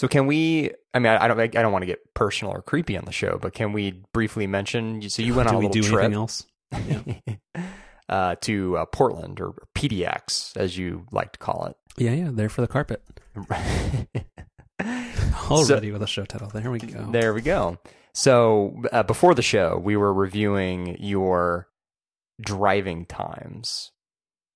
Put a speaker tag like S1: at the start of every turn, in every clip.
S1: So can we? I mean, I, I don't. I don't want to get personal or creepy on the show, but can we briefly mention? So you went on a
S2: we
S1: little
S2: do
S1: trip
S2: anything else?
S1: uh, to uh, Portland or PDX, as you like to call it.
S2: Yeah, yeah, there for the carpet. Already with a show title. There we go.
S1: There we go. So uh, before the show, we were reviewing your driving times.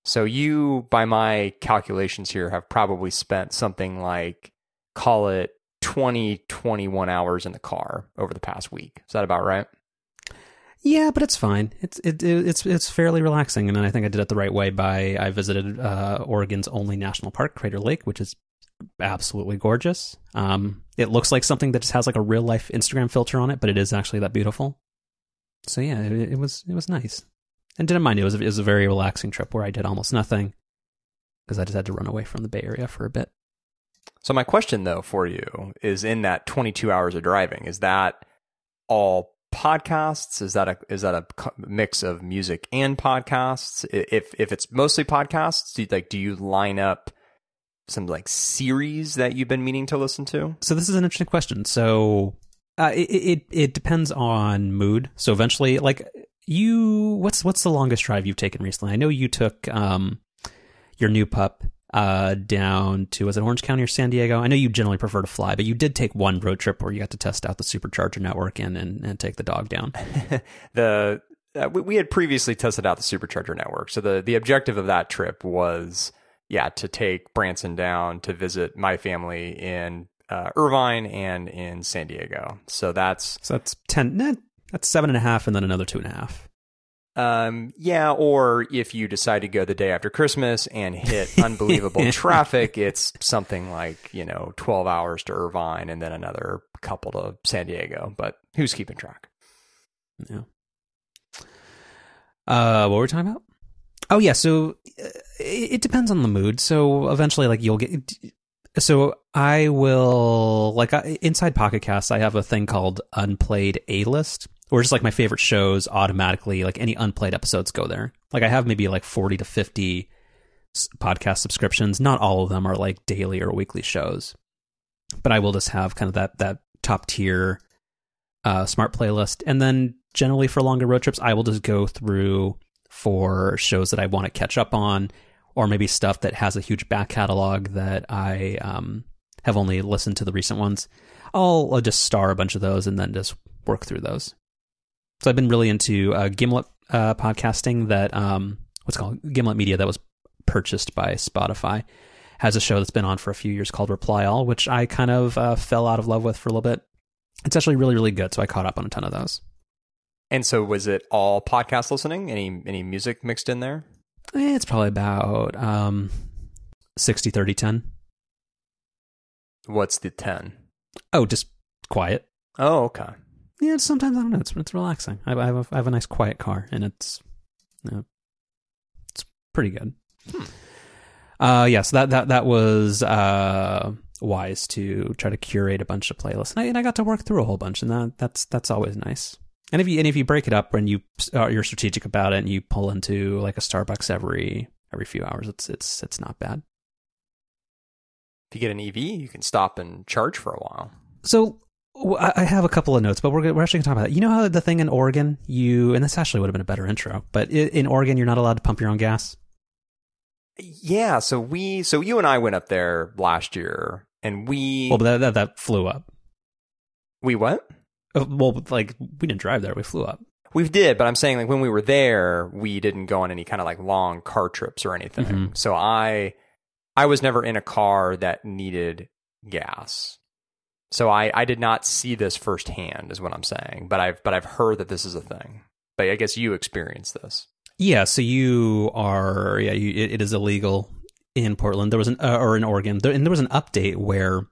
S1: So you, by my calculations here, have probably spent something like, call it 20, 21 hours in the car over the past week. Is that about right?
S2: Yeah, but it's fine. It's it, it, it's it's fairly relaxing, and I think I did it the right way. By I visited uh, Oregon's only national park, Crater Lake, which is absolutely gorgeous. Um, it looks like something that just has like a real life Instagram filter on it, but it is actually that beautiful. So yeah, it, it was it was nice, and didn't mind. It was it was a very relaxing trip where I did almost nothing because I just had to run away from the Bay Area for a bit.
S1: So my question though for you is in that 22 hours of driving, is that all podcasts? Is that a is that a mix of music and podcasts? If if it's mostly podcasts, do you, like do you line up some like series that you've been meaning to listen to?
S2: So this is an interesting question. So uh, it, it it depends on mood. So eventually, like you, what's what's the longest drive you've taken recently? I know you took um your new pup uh, down to was it Orange County or San Diego? I know you generally prefer to fly, but you did take one road trip where you got to test out the supercharger network and and, and take the dog down.
S1: the uh, we, we had previously tested out the supercharger network, so the the objective of that trip was yeah to take Branson down to visit my family in uh, Irvine and in San Diego. So that's
S2: so that's ten. That's seven and a half, and then another two and a half.
S1: Um, yeah, or if you decide to go the day after Christmas and hit unbelievable traffic, it's something like, you know, 12 hours to Irvine and then another couple to San Diego. But who's keeping track?
S2: Yeah. Uh, what were we talking about? Oh, yeah. So uh, it, it depends on the mood. So eventually, like, you'll get. So I will, like, inside Pocket Cast, I have a thing called Unplayed A List or just like my favorite shows automatically like any unplayed episodes go there. Like i have maybe like 40 to 50 podcast subscriptions. Not all of them are like daily or weekly shows. But i will just have kind of that that top tier uh, smart playlist. And then generally for longer road trips i will just go through for shows that i want to catch up on or maybe stuff that has a huge back catalog that i um, have only listened to the recent ones. I'll, I'll just star a bunch of those and then just work through those so I've been really into uh, Gimlet uh, podcasting. That um, what's called Gimlet Media that was purchased by Spotify has a show that's been on for a few years called Reply All, which I kind of uh, fell out of love with for a little bit. It's actually really really good, so I caught up on a ton of those.
S1: And so, was it all podcast listening? Any any music mixed in there?
S2: Eh, it's probably about um, 60, 30, 10.
S1: What's the 10?
S2: Oh, just quiet.
S1: Oh, okay
S2: yeah, sometimes I don't know. It's it's relaxing. I, I have a, I have a nice quiet car, and it's it's pretty good. Hmm. Uh, yeah, so that that that was uh wise to try to curate a bunch of playlists, and I, and I got to work through a whole bunch, and that that's that's always nice. And if you and if you break it up and you are you're strategic about it, and you pull into like a Starbucks every every few hours, it's it's it's not bad.
S1: If you get an EV, you can stop and charge for a while.
S2: So I have a couple of notes, but we're we're actually going to talk about that. You know how the thing in Oregon, you and this actually would have been a better intro, but in Oregon, you're not allowed to pump your own gas.
S1: Yeah, so we so you and I went up there last year, and we
S2: well, but that that, that flew up.
S1: We went.
S2: Uh, well, like we didn't drive there; we flew up.
S1: We did, but I'm saying like when we were there, we didn't go on any kind of like long car trips or anything. Mm-hmm. So I I was never in a car that needed gas. So I, I did not see this firsthand, is what I'm saying. But I've but I've heard that this is a thing. But I guess you experienced this.
S2: Yeah. So you are yeah. You, it, it is illegal in Portland. There was an uh, or in Oregon, there, and there was an update where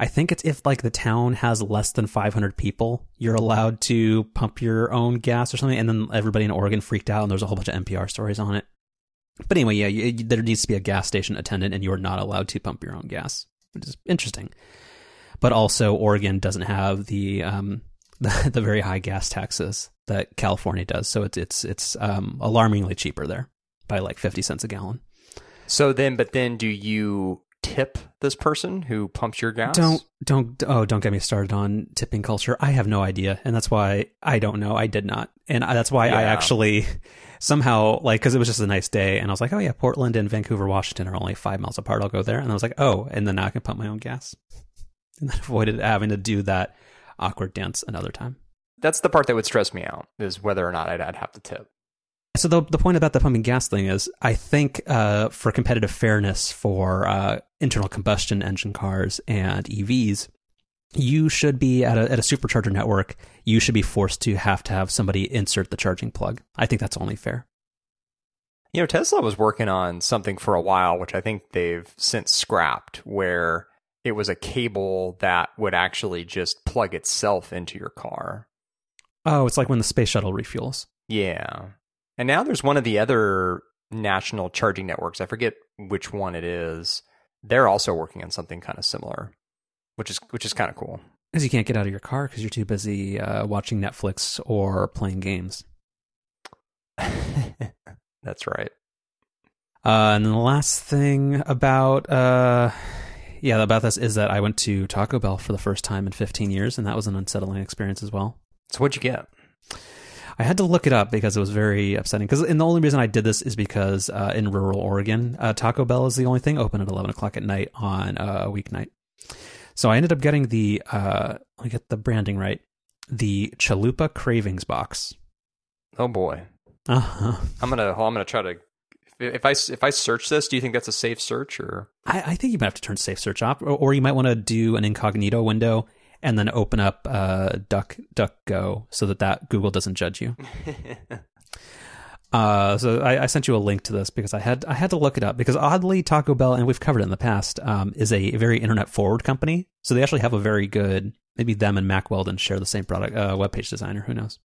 S2: I think it's if like the town has less than 500 people, you're allowed to pump your own gas or something. And then everybody in Oregon freaked out, and there's a whole bunch of NPR stories on it. But anyway, yeah, you, there needs to be a gas station attendant, and you are not allowed to pump your own gas, which is interesting but also Oregon doesn't have the um, the, the, very high gas taxes that California does. So it's it's it's um, alarmingly cheaper there by like fifty cents a gallon.
S1: So then, but then, do you tip this person who pumps your gas?
S2: Don't don't oh don't get me started on tipping culture. I have no idea, and that's why I don't know. I did not, and I, that's why I actually somehow like because it was just a nice day, and I was like, oh yeah, Portland and Vancouver, Washington are only five miles apart. I'll go there, and I was like, oh, and then now I can pump my own gas, and then avoided having to do that awkward dance another time.
S1: That's the part that would stress me out is whether or not I'd, I'd have to tip.
S2: So the the point about the pumping gas thing is, I think uh, for competitive fairness for uh, internal combustion engine cars and EVs, you should be at a at a supercharger network. You should be forced to have to have somebody insert the charging plug. I think that's only fair.
S1: You know, Tesla was working on something for a while, which I think they've since scrapped, where it was a cable that would actually just plug itself into your car.
S2: Oh, it's like when the space shuttle refuels.
S1: Yeah. And now there's one of the other national charging networks. I forget which one it is. They're also working on something kind of similar, which is which is kind of cool.
S2: Because you can't get out of your car because you're too busy uh, watching Netflix or playing games.
S1: That's right.
S2: Uh, and the last thing about uh, yeah about this is that I went to Taco Bell for the first time in 15 years, and that was an unsettling experience as well.
S1: So what'd you get?
S2: I had to look it up because it was very upsetting. Because and the only reason I did this is because uh, in rural Oregon, uh, Taco Bell is the only thing open at 11 o'clock at night on uh, a weeknight. So I ended up getting the uh, let me get the branding right, the Chalupa Cravings box.
S1: Oh boy.
S2: Uh-huh.
S1: I'm gonna. I'm gonna try to. If I if I search this, do you think that's a safe search or?
S2: I, I think you might have to turn Safe Search off, or, or you might want to do an incognito window and then open up uh, Duck DuckGo so that that Google doesn't judge you. Uh, so I, I sent you a link to this because I had I had to look it up because oddly Taco Bell and we've covered it in the past um, is a very internet forward company. So they actually have a very good maybe them and Mack Weldon share the same product uh, web page designer. Who knows?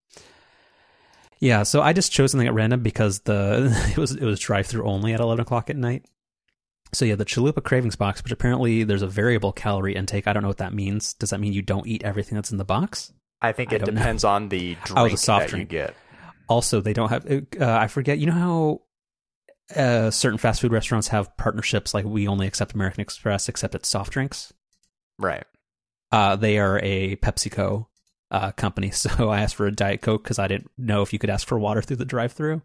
S2: Yeah, so I just chose something at random because the it was it was drive through only at eleven o'clock at night. So yeah, the Chalupa Cravings box, which apparently there's a variable calorie intake. I don't know what that means. Does that mean you don't eat everything that's in the box?
S1: I think it
S2: know.
S1: depends on the drink
S2: Oh, the soft
S1: that
S2: drink.
S1: you get.
S2: Also, they don't have. Uh, I forget. You know how uh, certain fast food restaurants have partnerships, like we only accept American Express, except it's soft drinks.
S1: Right.
S2: Uh, they are a PepsiCo uh, company, so I asked for a Diet Coke because I didn't know if you could ask for water through the drive-through.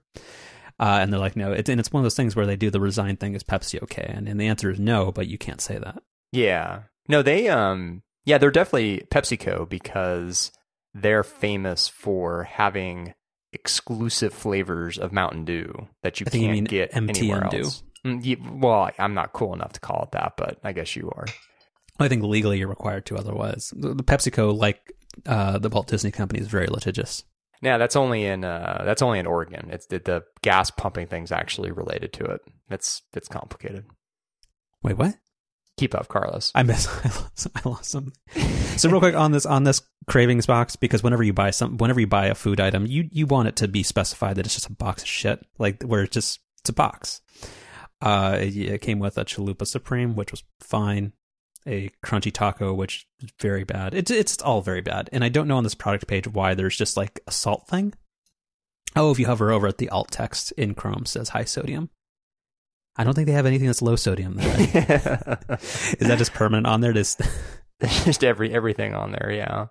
S2: Uh, and they're like, no, it's and it's one of those things where they do the resign thing. Is Pepsi okay? And, and the answer is no, but you can't say that.
S1: Yeah. No, they um yeah, they're definitely PepsiCo because they're famous for having exclusive flavors of Mountain Dew that you
S2: I
S1: can't
S2: mean
S1: get
S2: MTN
S1: anywhere
S2: Dew.
S1: else. Mm, well, I'm not cool enough to call it that, but I guess you are.
S2: I think legally you're required to. Otherwise, the, the PepsiCo, like uh, the Walt Disney Company, is very litigious.
S1: Now that's only in uh that's only in Oregon. It's the, the gas pumping thing's actually related to it. It's it's complicated.
S2: Wait, what?
S1: Keep up, Carlos.
S2: I miss. I lost, I lost some. So real quick on this on this cravings box because whenever you buy some, whenever you buy a food item, you you want it to be specified that it's just a box of shit, like where it's just it's a box. Uh, it, it came with a chalupa supreme, which was fine. A crunchy taco, which is very bad. It's it's all very bad, and I don't know on this product page why there's just like a salt thing. Oh, if you hover over it, the alt text in Chrome says high sodium. I don't think they have anything that's low sodium. Is that just permanent on there? Just
S1: just every everything on there. Yeah,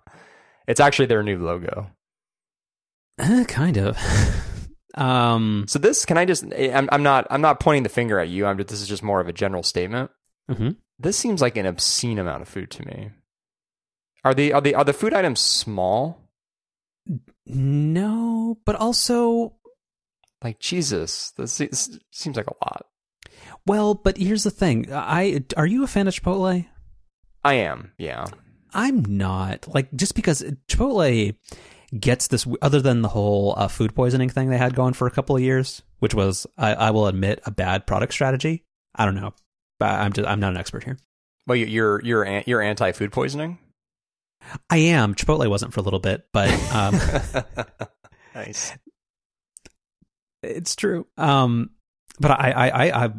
S1: it's actually their new logo.
S2: Uh, kind of. um,
S1: So this, can I just? I'm, I'm not. I'm not pointing the finger at you. I'm. This is just more of a general statement.
S2: mhm.
S1: This seems like an obscene amount of food to me. Are the are the are the food items small?
S2: No, but also,
S1: Like Jesus, this, this seems like a lot.
S2: well, but here's the thing. I are you a fan of Chipotle?
S1: I am. Yeah.
S2: I'm not. Like just because Chipotle gets this, other than the whole uh, food poisoning thing they had going for a couple of years, which was, I, I will admit, a bad product strategy. I don't know, but I'm just I'm not an expert here.
S1: Well, you- you're you're you're anti food poisoning.
S2: I am. Chipotle wasn't for a little bit, but um,
S1: nice.
S2: It's true. Um, but I, I, I,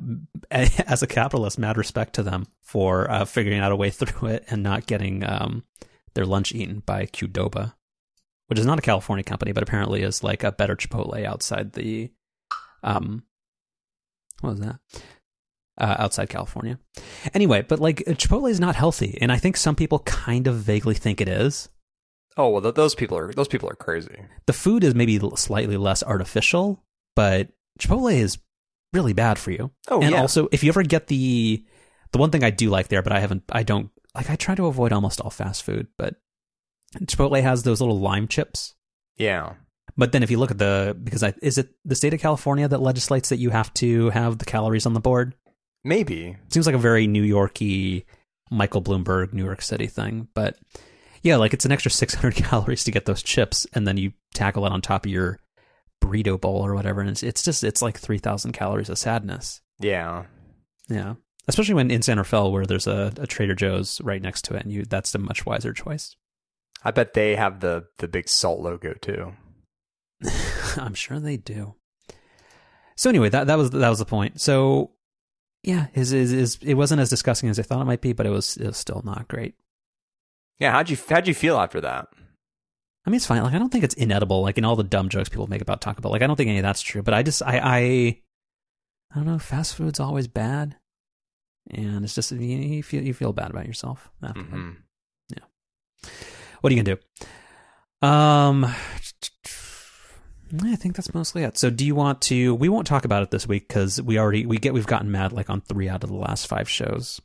S2: I, as a capitalist, mad respect to them for uh, figuring out a way through it and not getting um, their lunch eaten by Qdoba, which is not a California company, but apparently is like a better Chipotle outside the, um, what was that? Uh, outside California. Anyway, but like Chipotle is not healthy, and I think some people kind of vaguely think it is.
S1: Oh well, th- those people are those people are crazy.
S2: The food is maybe slightly less artificial, but Chipotle is really bad for you.
S1: Oh
S2: and
S1: yeah.
S2: also, if you ever get the the one thing I do like there, but I haven't, I don't like. I try to avoid almost all fast food, but Chipotle has those little lime chips.
S1: yeah.
S2: But then if you look at the because I is it the state of California that legislates that you have to have the calories on the board?
S1: Maybe.
S2: Seems like a very New Yorky Michael Bloomberg New York City thing, but yeah, like it's an extra 600 calories to get those chips and then you tackle it on top of your burrito bowl or whatever and it's, it's just it's like 3000 calories of sadness.
S1: Yeah.
S2: Yeah. Especially when in San Rafael where there's a, a Trader Joe's right next to it and you that's a much wiser choice.
S1: I bet they have the the big salt logo too.
S2: I'm sure they do. So anyway, that that was that was the point. So yeah, his is is it wasn't as disgusting as I thought it might be, but it was it was still not great.
S1: Yeah. How'd you how'd you feel after that?
S2: I mean, it's fine. Like I don't think it's inedible. Like in all the dumb jokes people make about Taco Bell. Like I don't think any of that's true. But I just I I I don't know. Fast food's always bad, and it's just you, you feel you feel bad about yourself after that.
S1: hmm
S2: What are you gonna do? Um, I think that's mostly it. So, do you want to? We won't talk about it this week because we already we get we've gotten mad like on three out of the last five shows.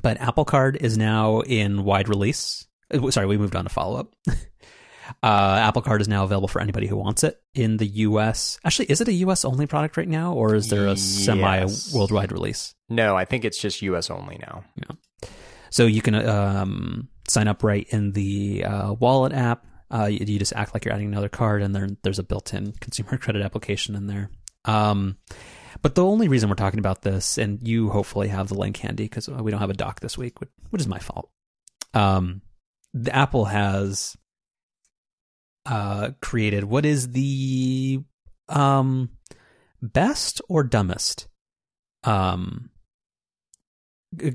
S2: But Apple Card is now in wide release. Uh, Sorry, we moved on to follow up. Uh, Apple Card is now available for anybody who wants it in the U.S. Actually, is it a U.S. only product right now, or is there a semi worldwide release?
S1: No, I think it's just U.S. only now.
S2: So you can um, sign up right in the uh, wallet app. Uh, you, you just act like you're adding another card, and there, there's a built-in consumer credit application in there. Um, but the only reason we're talking about this, and you hopefully have the link handy because we don't have a doc this week, which, which is my fault. Um, the Apple has uh, created what is the um, best or dumbest um,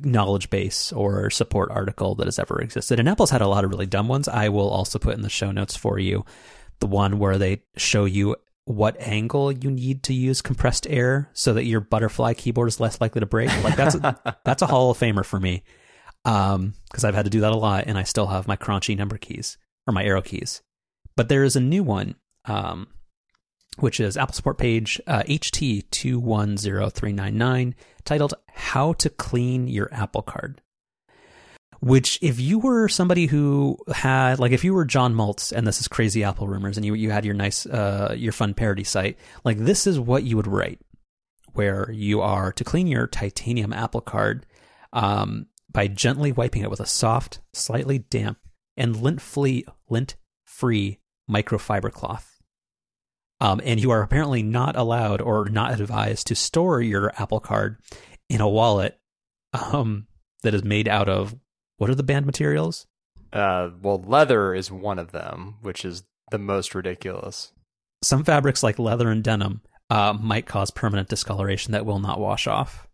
S2: knowledge base or support article that has ever existed. And Apple's had a lot of really dumb ones. I will also put in the show notes for you the one where they show you what angle you need to use compressed air so that your butterfly keyboard is less likely to break. Like that's a, that's a Hall of Famer for me. Um, because I've had to do that a lot and I still have my crunchy number keys or my arrow keys. But there is a new one, um, which is Apple Support page uh, HT210399 titled How to Clean Your Apple Card. Which, if you were somebody who had, like, if you were John Moltz, and this is crazy Apple rumors, and you you had your nice, uh, your fun parody site, like, this is what you would write, where you are to clean your titanium Apple Card, um, by gently wiping it with a soft, slightly damp, and lint-free, lint-free microfiber cloth. Um, and you are apparently not allowed or not advised to store your Apple Card in a wallet um, that is made out of what are the band materials?
S1: Uh, well, leather is one of them, which is the most ridiculous.
S2: Some fabrics like leather and denim uh, might cause permanent discoloration that will not wash off.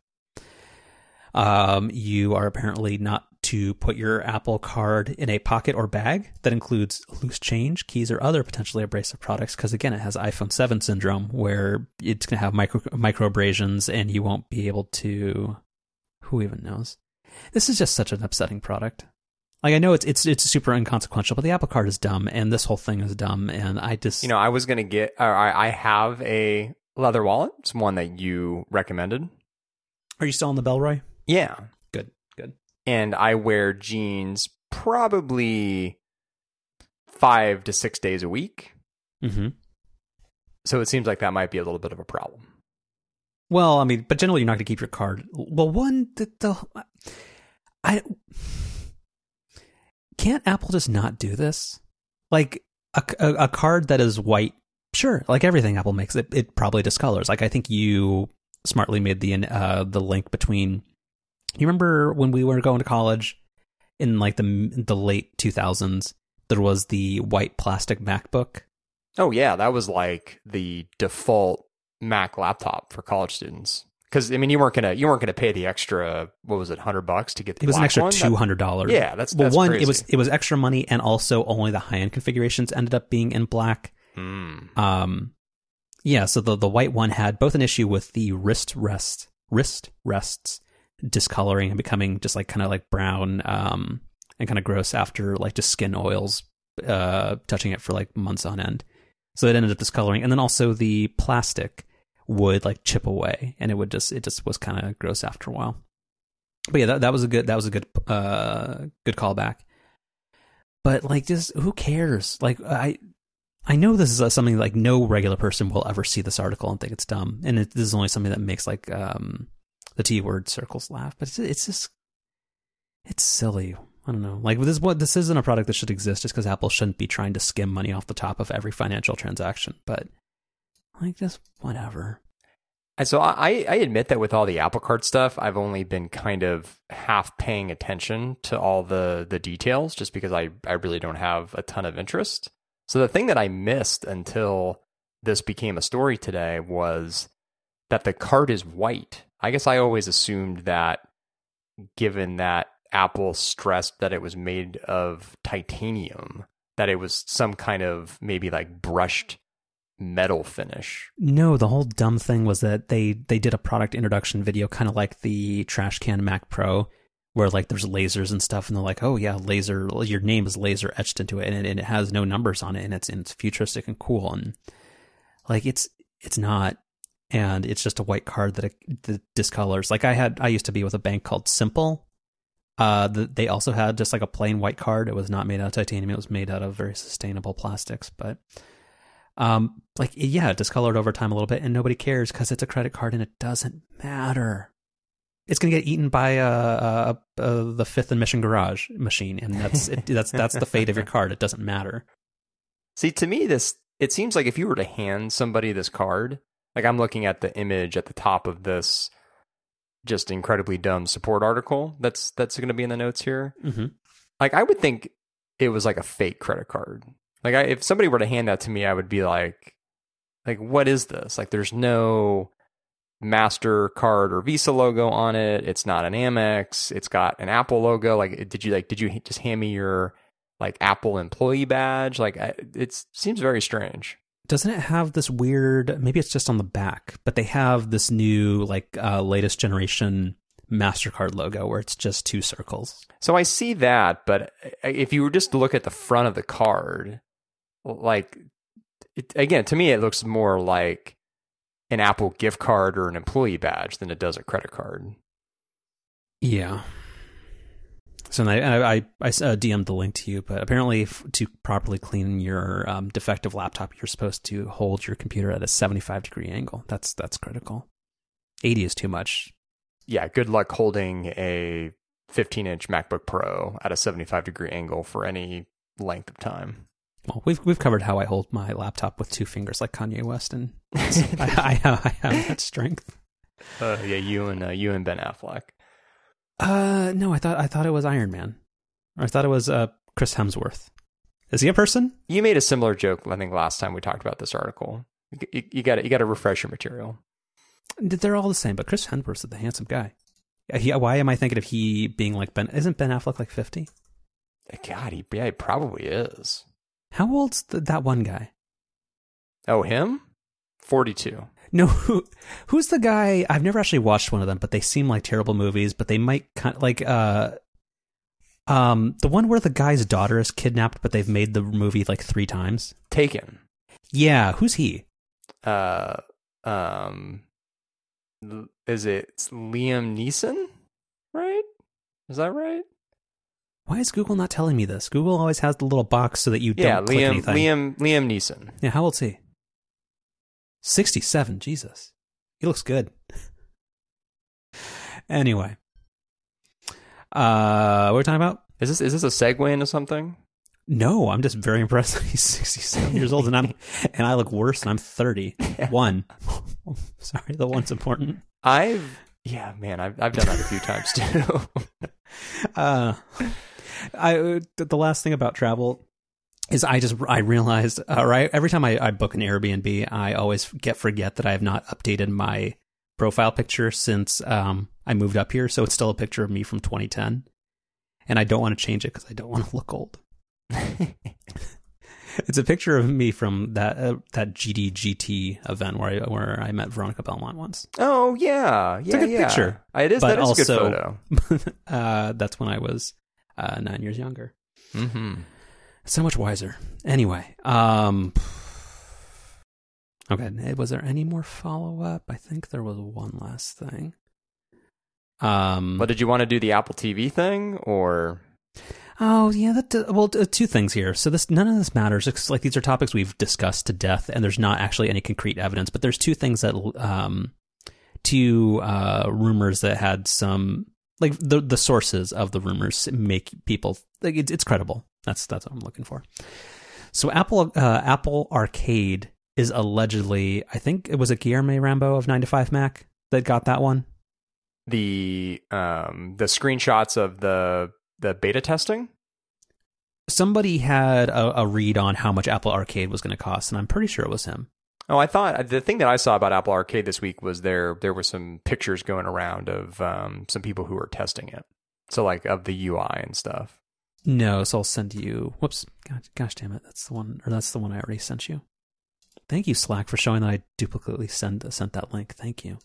S2: Um, you are apparently not to put your Apple Card in a pocket or bag that includes loose change, keys, or other potentially abrasive products. Because again, it has iPhone 7 syndrome where it's going to have micro micro abrasions and you won't be able to. Who even knows? This is just such an upsetting product. Like I know it's it's it's super inconsequential, but the Apple Card is dumb, and this whole thing is dumb, and I just
S1: You know, I was gonna get. Or I I have a leather wallet. It's one that you recommended.
S2: Are you still on the Bellroy?
S1: Yeah. And I wear jeans probably five to six days a week.
S2: Mm-hmm.
S1: So it seems like that might be a little bit of a problem.
S2: Well, I mean, but generally, you're not going to keep your card. Well, one, the, the I can't Apple just not do this? Like a, a, a card that is white, sure. Like everything Apple makes, it it probably discolors. Like I think you smartly made the uh the link between. You remember when we were going to college in like the the late 2000s? There was the white plastic MacBook.
S1: Oh yeah, that was like the default Mac laptop for college students. Because I mean, you weren't gonna you weren't gonna pay the extra what was it hundred bucks to get the
S2: It was an extra
S1: one?
S2: two
S1: That-
S2: dollars.
S1: yeah, that's
S2: well,
S1: that's
S2: one
S1: crazy.
S2: it was it was extra money, and also only the high end configurations ended up being in black.
S1: Mm.
S2: Um, yeah, so the the white one had both an issue with the wrist rest wrist rests discoloring and becoming just like kind of like brown um, and kind of gross after like just skin oils uh, touching it for like months on end. So it ended up discoloring, and then also the plastic would like chip away, and it would just it just was kind of gross after a while. But yeah, that, that was a good that was a good uh good callback. But like, just who cares? Like I I know this is uh, something like no regular person will ever see this article and think it's dumb, and it, this is only something that makes like um the T word circles laugh. But it's it's just it's silly. I don't know. Like this, what this isn't a product that should exist just because Apple shouldn't be trying to skim money off the top of every financial transaction. But like, just whatever.
S1: And so I, I admit that with all the Apple Card stuff, I've only been kind of half paying attention to all the the details, just because I I really don't have a ton of interest. So the thing that I missed until this became a story today was that the card is white. I guess I always assumed that, given that Apple stressed that it was made of titanium, that it was some kind of maybe like brushed metal finish.
S2: No, the whole dumb thing was that they they did a product introduction video kind of like the trash can Mac Pro where like there's lasers and stuff and they're like, "Oh yeah, laser your name is laser etched into it and it, and it has no numbers on it and it's and it's futuristic and cool and like it's it's not and it's just a white card that, it, that discolors. Like I had I used to be with a bank called Simple uh, the, they also had just like a plain white card. It was not made out of titanium. It was made out of very sustainable plastics. But, um, like yeah, it discolored over time a little bit, and nobody cares because it's a credit card and it doesn't matter. It's gonna get eaten by uh, uh, uh the fifth and Mission Garage machine, and that's it, that's that's the fate of your card. It doesn't matter.
S1: See, to me, this it seems like if you were to hand somebody this card, like I'm looking at the image at the top of this just incredibly dumb support article that's that's going to be in the notes here.
S2: Mm-hmm.
S1: Like I would think it was like a fake credit card. Like I, if somebody were to hand that to me, I would be like, like what is this? Like there's no Mastercard or Visa logo on it. It's not an Amex. It's got an Apple logo. Like did you like did you just hand me your like Apple employee badge? Like it seems very strange
S2: doesn't it have this weird maybe it's just on the back but they have this new like uh, latest generation mastercard logo where it's just two circles.
S1: So i see that but uh, if you were just to look at the front of the card like it, again to me it looks more like an apple gift card or an employee badge than it does a credit card.
S2: Yeah so I, I, I, uh, DM'd the link to you, but apparently to properly clean your um, defective laptop, you're supposed to hold your computer at a 75 degree angle. That's that's critical. 80 is too much.
S1: Yeah, good luck holding a 15 inch MacBook Pro at a 75 degree angle for any length of time.
S2: Well, we've we've covered how I hold my laptop with two fingers, like Kanye West, and I, I, have, I have that strength.
S1: Uh, yeah, you and uh, you and Ben Affleck.
S2: Uh, no, I thought I thought it was Iron Man, or I thought it was uh Chris Hemsworth. Is he a person?
S1: You made a similar joke, I think, last time we talked about this article. You, got you got to refresh your material.
S2: They're all the same, but Chris Hemsworth is the handsome guy. He, why am I thinking of he being like Ben? Isn't Ben Affleck like fifty?
S1: God, he, yeah, he probably is.
S2: How old's the, that one guy?
S1: Oh, him? Forty-two.
S2: No, who, who's the guy? I've never actually watched one of them, but they seem like terrible movies. But they might kind of like uh, um, the one where the guy's daughter is kidnapped, but they've made the movie like three times.
S1: Taken.
S2: Yeah, who's he?
S1: Uh, um, is it Liam Neeson? Right? Is that right?
S2: Why is Google not telling me this? Google always has the little box so that you don't
S1: yeah,
S2: click
S1: Liam,
S2: anything.
S1: Liam, Liam Neeson.
S2: Yeah, how old's he? 67. Jesus. He looks good. anyway. Uh, what are we talking about?
S1: Is this is this a segue into something?
S2: No, I'm just very impressed. He's 67 years old, and I'm and I look worse, and I'm 31. Sorry, the one's important.
S1: I've yeah, man, I've I've done that a few times too.
S2: uh, I the last thing about travel is I just I realized uh, right every time I, I book an Airbnb, I always get forget that I have not updated my profile picture since um, I moved up here. So it's still a picture of me from 2010, and I don't want to change it because I don't want to look old. It's a picture of me from that uh, that GDGT event where I where I met Veronica Belmont once.
S1: Oh yeah, yeah, it's
S2: a good
S1: yeah.
S2: picture.
S1: It is.
S2: But
S1: that is a good
S2: also-
S1: photo.
S2: uh, that's when I was uh, nine years younger.
S1: Mm-hmm.
S2: So much wiser. Anyway, um, okay. Was there any more follow up? I think there was one last thing. Um,
S1: But did you want to do the Apple TV thing or?
S2: Oh yeah, that uh, well, uh, two things here. So this none of this matters. It's like these are topics we've discussed to death, and there's not actually any concrete evidence. But there's two things that um, two uh, rumors that had some like the the sources of the rumors make people like it's, it's credible. That's that's what I'm looking for. So Apple uh, Apple Arcade is allegedly, I think it was a Guillermo Rambo of 9 to 5 Mac that got that one.
S1: the um the screenshots of the the beta testing.
S2: Somebody had a, a read on how much Apple Arcade was going to cost, and I'm pretty sure it was him.
S1: Oh, I thought the thing that I saw about Apple Arcade this week was there there were some pictures going around of um, some people who were testing it. So like of the UI and stuff.
S2: No, so I'll send you. Whoops, gosh, gosh damn it, that's the one, or that's the one I already sent you. Thank you, Slack, for showing that I duplicately send sent that link. Thank you.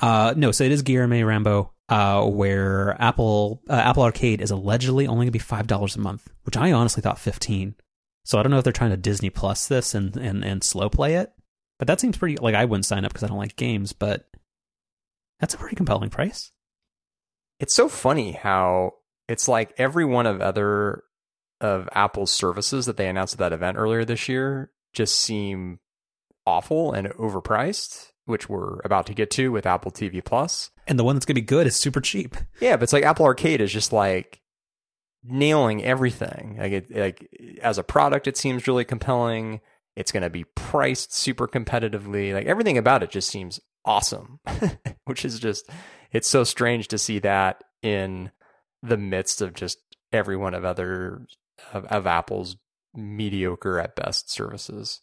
S2: Uh, no, so it is Guillermo Rambo, uh, where Apple uh, Apple Arcade is allegedly only going to be five dollars a month, which I honestly thought fifteen. So I don't know if they're trying to Disney Plus this and and and slow play it, but that seems pretty. Like I wouldn't sign up because I don't like games, but that's a pretty compelling price.
S1: It's so funny how it's like every one of other of Apple's services that they announced at that event earlier this year just seem awful and overpriced, which we're about to get to with Apple TV Plus.
S2: And the one that's going to be good is super cheap.
S1: Yeah, but it's like Apple Arcade is just like nailing everything. Like it, like as a product, it seems really compelling. It's going to be priced super competitively. Like everything about it just seems awesome, which is just it's so strange to see that in the midst of just every one of other of, of Apple's mediocre at best services.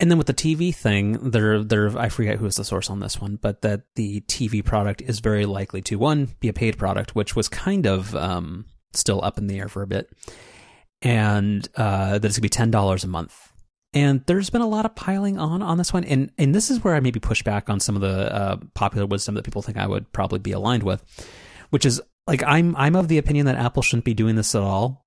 S2: And then with the TV thing, there, there, I forget who is the source on this one, but that the TV product is very likely to one be a paid product, which was kind of um, still up in the air for a bit, and uh, that it's gonna be ten dollars a month. And there's been a lot of piling on on this one, and and this is where I maybe push back on some of the uh, popular wisdom that people think I would probably be aligned with, which is like I'm I'm of the opinion that Apple shouldn't be doing this at all,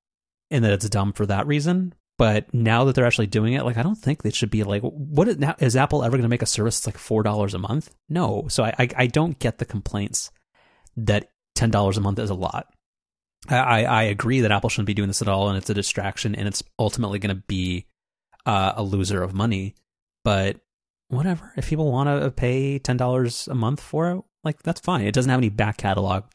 S2: and that it's dumb for that reason but now that they're actually doing it, like I don't think it should be like what is, now, is Apple ever going to make a service that's like four dollars a month? No, so I, I I don't get the complaints that ten dollars a month is a lot. I I agree that Apple shouldn't be doing this at all, and it's a distraction, and it's ultimately going to be uh, a loser of money. But whatever, if people want to pay ten dollars a month for it, like that's fine. It doesn't have any back catalog.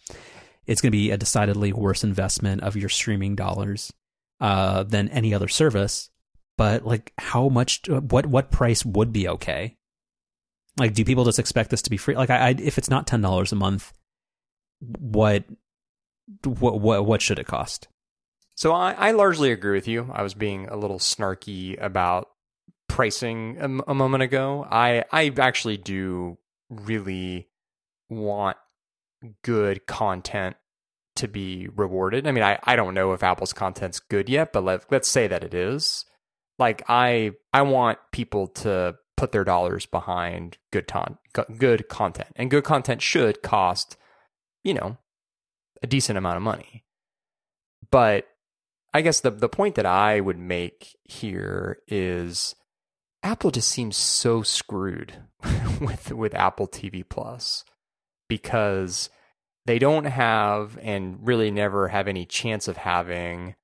S2: It's going to be a decidedly worse investment of your streaming dollars uh, than any other service. But like, how much? What what price would be okay? Like, do people just expect this to be free? Like, I, I if it's not ten dollars a month, what what what what should it cost?
S1: So I, I largely agree with you. I was being a little snarky about pricing a moment ago. I I actually do really want good content to be rewarded. I mean, I, I don't know if Apple's content's good yet, but let, let's say that it is. Like I I want people to put their dollars behind good ton, good content. And good content should cost, you know, a decent amount of money. But I guess the the point that I would make here is Apple just seems so screwed with with Apple TV Plus because they don't have and really never have any chance of having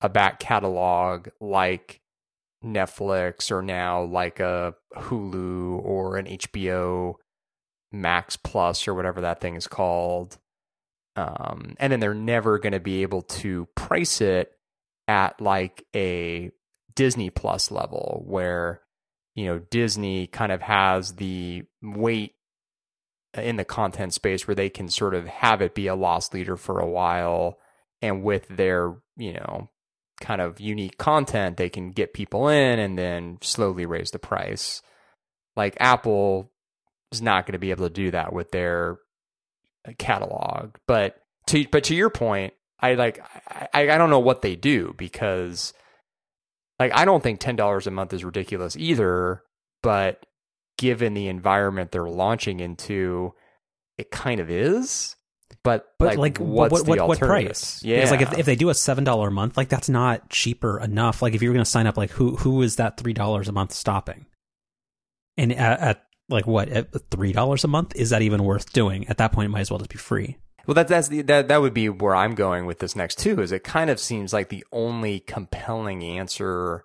S1: a back catalog like Netflix or now like a Hulu or an HBO Max Plus or whatever that thing is called. Um, and then they're never going to be able to price it at like a Disney Plus level where, you know, Disney kind of has the weight in the content space where they can sort of have it be a loss leader for a while. And with their you know kind of unique content they can get people in and then slowly raise the price. Like apple is not going to be able to do that with their uh, catalog. But to but to your point i like i i don't know what they do because like I don't think ten dollars a month is ridiculous either, but given the environment they're launching into, it kind of is. But,
S2: But
S1: like,
S2: like,
S1: what's
S2: what,
S1: the
S2: what, what price?
S1: Yeah,
S2: Because like if, if they do a seven dollar a month, like that's not cheaper enough. Like if you were going to sign up, like who who is that three dollars a month stopping? And at, at like what at three dollars a month is that even worth doing? At that point, it might as well just be free.
S1: Well, that that's the, that that would be where I'm going with this next too. Is it kind of seems like the only compelling answer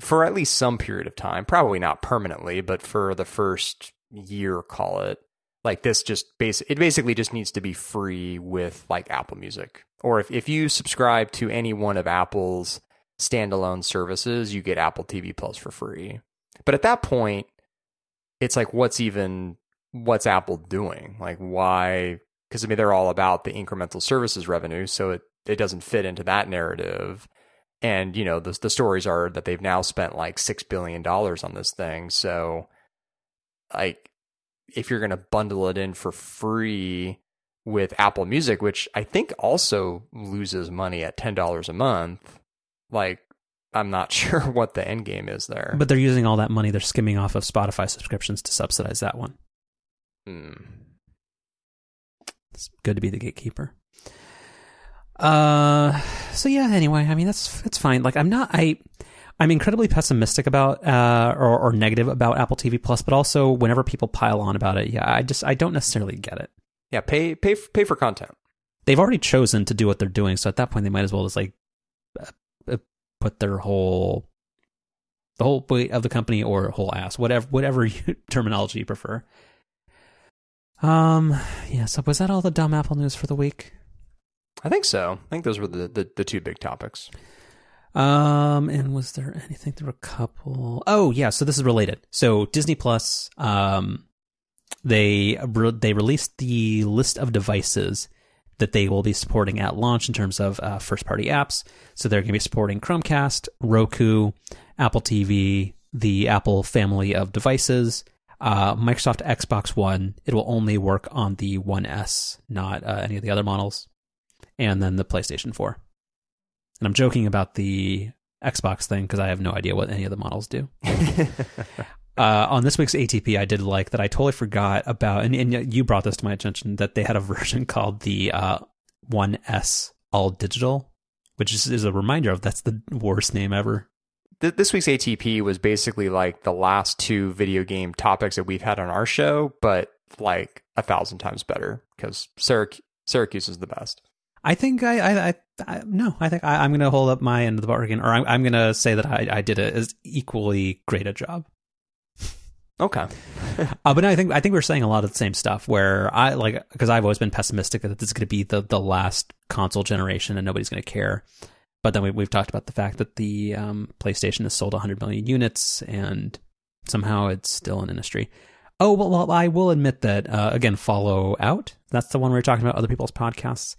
S1: for at least some period of time, probably not permanently, but for the first year, call it like this. Just base it basically just needs to be free with like Apple Music, or if if you subscribe to any one of Apple's standalone services, you get Apple TV Plus for free. But at that point, it's like what's even what's Apple doing? Like why because I mean they're all about the incremental services revenue, so it it doesn't fit into that narrative. And you know the the stories are that they've now spent like six billion dollars on this thing. So, like, if you're going to bundle it in for free with Apple Music, which I think also loses money at ten dollars a month, like I'm not sure what the end game is there.
S2: But they're using all that money they're skimming off of Spotify subscriptions to subsidize that one.
S1: Hmm.
S2: It's good to be the gatekeeper. Uh, so yeah. Anyway, I mean that's that's fine. Like I'm not I. I'm incredibly pessimistic about uh, or, or negative about Apple TV Plus, but also whenever people pile on about it, yeah, I just I don't necessarily get it.
S1: yeah, pay pay pay for content.
S2: They've already chosen to do what they're doing, so at that point they might as well just like uh, uh, put their whole the whole weight of the company or whole ass, whatever whatever you, terminology you prefer. Um, yeah. So was that all the dumb Apple news for the week?
S1: I think so. I think those were the, the, the two big topics.
S2: Um, and was there anything? There were a couple. Oh, yeah. So this is related. So Disney Plus, um, they they released the list of devices that they will be supporting at launch in terms of uh, first party apps. So they're going to be supporting Chromecast, Roku, Apple TV, the Apple family of devices, uh, Microsoft Xbox One. It will only work on the One S, not uh, any of the other models, and then the PlayStation 4. And I'm joking about the Xbox thing because I have no idea what any of the models do. Uh, on this week's ATP, I did like that I totally forgot about, and, and you brought this to my attention, that they had a version called the uh, 1S All Digital, which is, is a reminder of that's the worst name ever.
S1: This week's ATP was basically like the last two video game topics that we've had on our show, but like a thousand times better because Syrac- Siracusa is the best.
S2: I think I, I, I, I no, I think I, I'm going to hold up my end of the bargain, or I'm, I'm going to say that I, I did a as equally great a job.
S1: Okay.
S2: Uh, but no, I think I think we're saying a lot of the same stuff. Where I like because I've always been pessimistic that this is going to be the the last console generation and nobody's going to care. But then we, we've talked about the fact that the um, PlayStation has sold 100 million units and somehow it's still an industry. Oh well, well I will admit that uh, again. Follow out. That's the one we we're talking about other people's podcasts.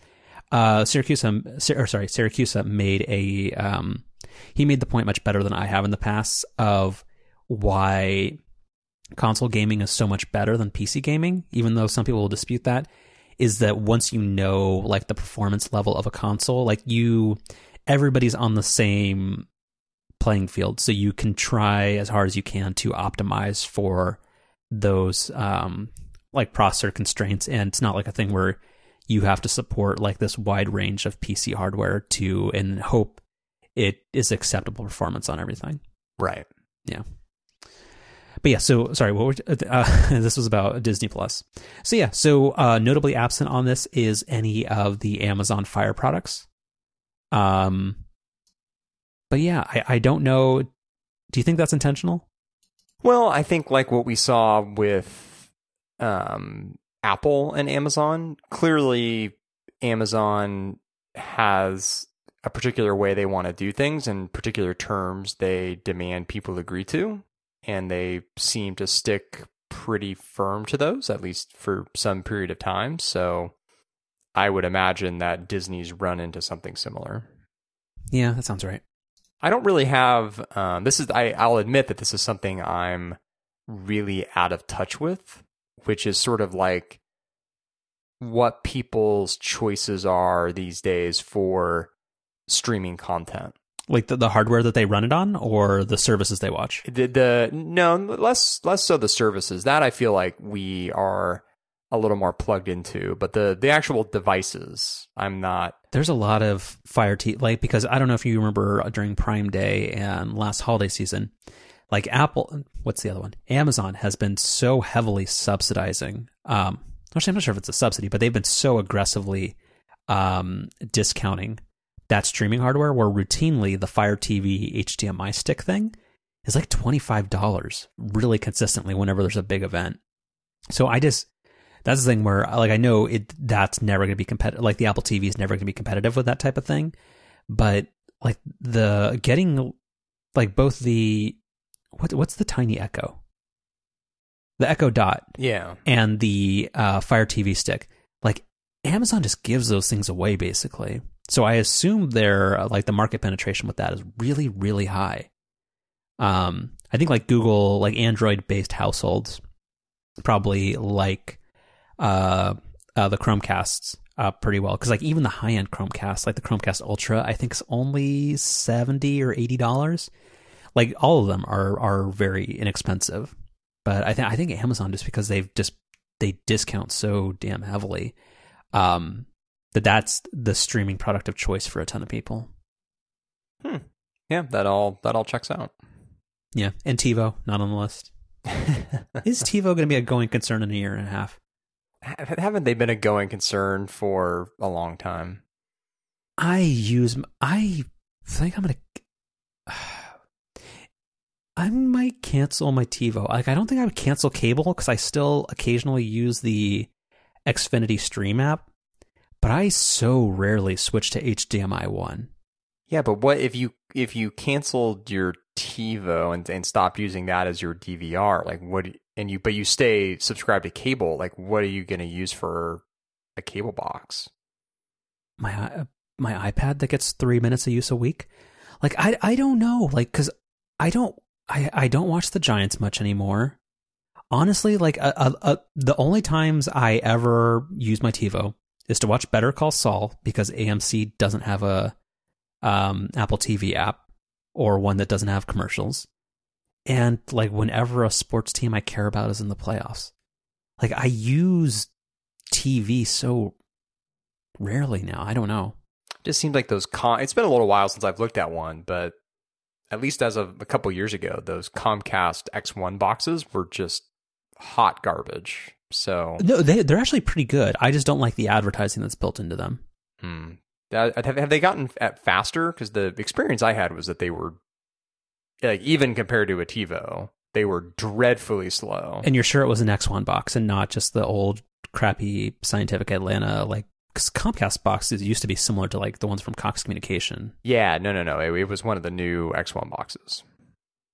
S2: Uh, Siracusa, um, or sorry, Siracusa made a um, he made the point much better than I have in the past of why console gaming is so much better than PC gaming, even though some people will dispute that, is that once you know like the performance level of a console, like you everybody's on the same playing field. So you can try as hard as you can to optimize for those um like processor constraints and it's not like a thing where you have to support like this wide range of PC hardware to and hope it is acceptable performance on everything.
S1: Right. Yeah.
S2: But yeah, so sorry, what were uh, this was about Disney Plus. So yeah, so uh, notably absent on this is any of the Amazon Fire products. Um, but yeah, I, I don't know. Do you think that's intentional?
S1: Well, I think like what we saw with um, Apple and Amazon, clearly Amazon has a particular way they want to do things and particular terms they demand people agree to. And they seem to stick pretty firm to those, at least for some period of time. So I would imagine that Disney's run into something similar.
S2: Yeah, that sounds right.
S1: I don't really have. Um, this is. I, I'll admit that this is something I'm really out of touch with, which is sort of like what people's choices are these days for streaming content.
S2: Like the, the hardware that they run it on, or the services they watch.
S1: The, the no less less so the services that I feel like we are a little more plugged into, but the the actual devices I'm not.
S2: There's a lot of Fire TV, like because I don't know if you remember during Prime Day and last holiday season, like Apple, what's the other one? Amazon has been so heavily subsidizing. Um, actually, I'm not sure if it's a subsidy, but they've been so aggressively um, discounting that streaming hardware where routinely the Fire TV HDMI stick thing is like $25 really consistently whenever there's a big event. So I just, that's the thing where like I know it, that's never going to be competitive. Like the Apple TV is never going to be competitive with that type of thing. But like the getting like both the, what, what's the tiny Echo? The Echo Dot.
S1: Yeah.
S2: And the uh, Fire TV stick. Like Amazon just gives those things away basically. So I assume their like the market penetration with that is really really high. Um, I think like Google like Android based households probably like uh, uh the Chromecasts uh pretty well because like even the high end Chromecast like the Chromecast Ultra I think is only seventy or eighty dollars. Like all of them are are very inexpensive, but I think I think Amazon just because they've just they discount so damn heavily um, that that's the streaming product of choice for a ton of people.
S1: Hmm. Yeah, that all that all checks out.
S2: Yeah, and TiVo not on the list. Is TiVo going to be a going concern in a year and a half?
S1: Haven't they been a going concern for a long time?
S2: I use. I think I'm going to. I might cancel my TiVo. Like, I don't think I would cancel cable because I still occasionally use the Xfinity Stream app, but I so rarely switch to HDMI one.
S1: Yeah, but what if you if you canceled your TiVo and and stopped using that as your DVR? Like what and you but you stay subscribed to cable? Like what are you going to use for a cable box?
S2: My uh, my iPad that gets three minutes of use a week. Like I I don't know. Like because I don't I I don't watch the Giants much anymore honestly, like a, a, a, the only times I ever use my TiVo is to watch Better Call Saul because AMC doesn't have a um, Apple TV app or one that doesn't have commercials. And like whenever a sports team I care about is in the playoffs, like I use TV so rarely now. I don't know.
S1: It just seems like those. Com- it's been a little while since I've looked at one, but at least as of a couple years ago, those Comcast X1 boxes were just hot garbage. So
S2: no, they they're actually pretty good. I just don't like the advertising that's built into them.
S1: Hmm. Have they gotten faster? Because the experience I had was that they were like even compared to a TiVo, they were dreadfully slow.
S2: And you're sure it was an X1 box and not just the old crappy Scientific Atlanta like Comcast boxes used to be similar to like the ones from Cox Communication.
S1: Yeah, no, no, no. It, it was one of the new X1 boxes.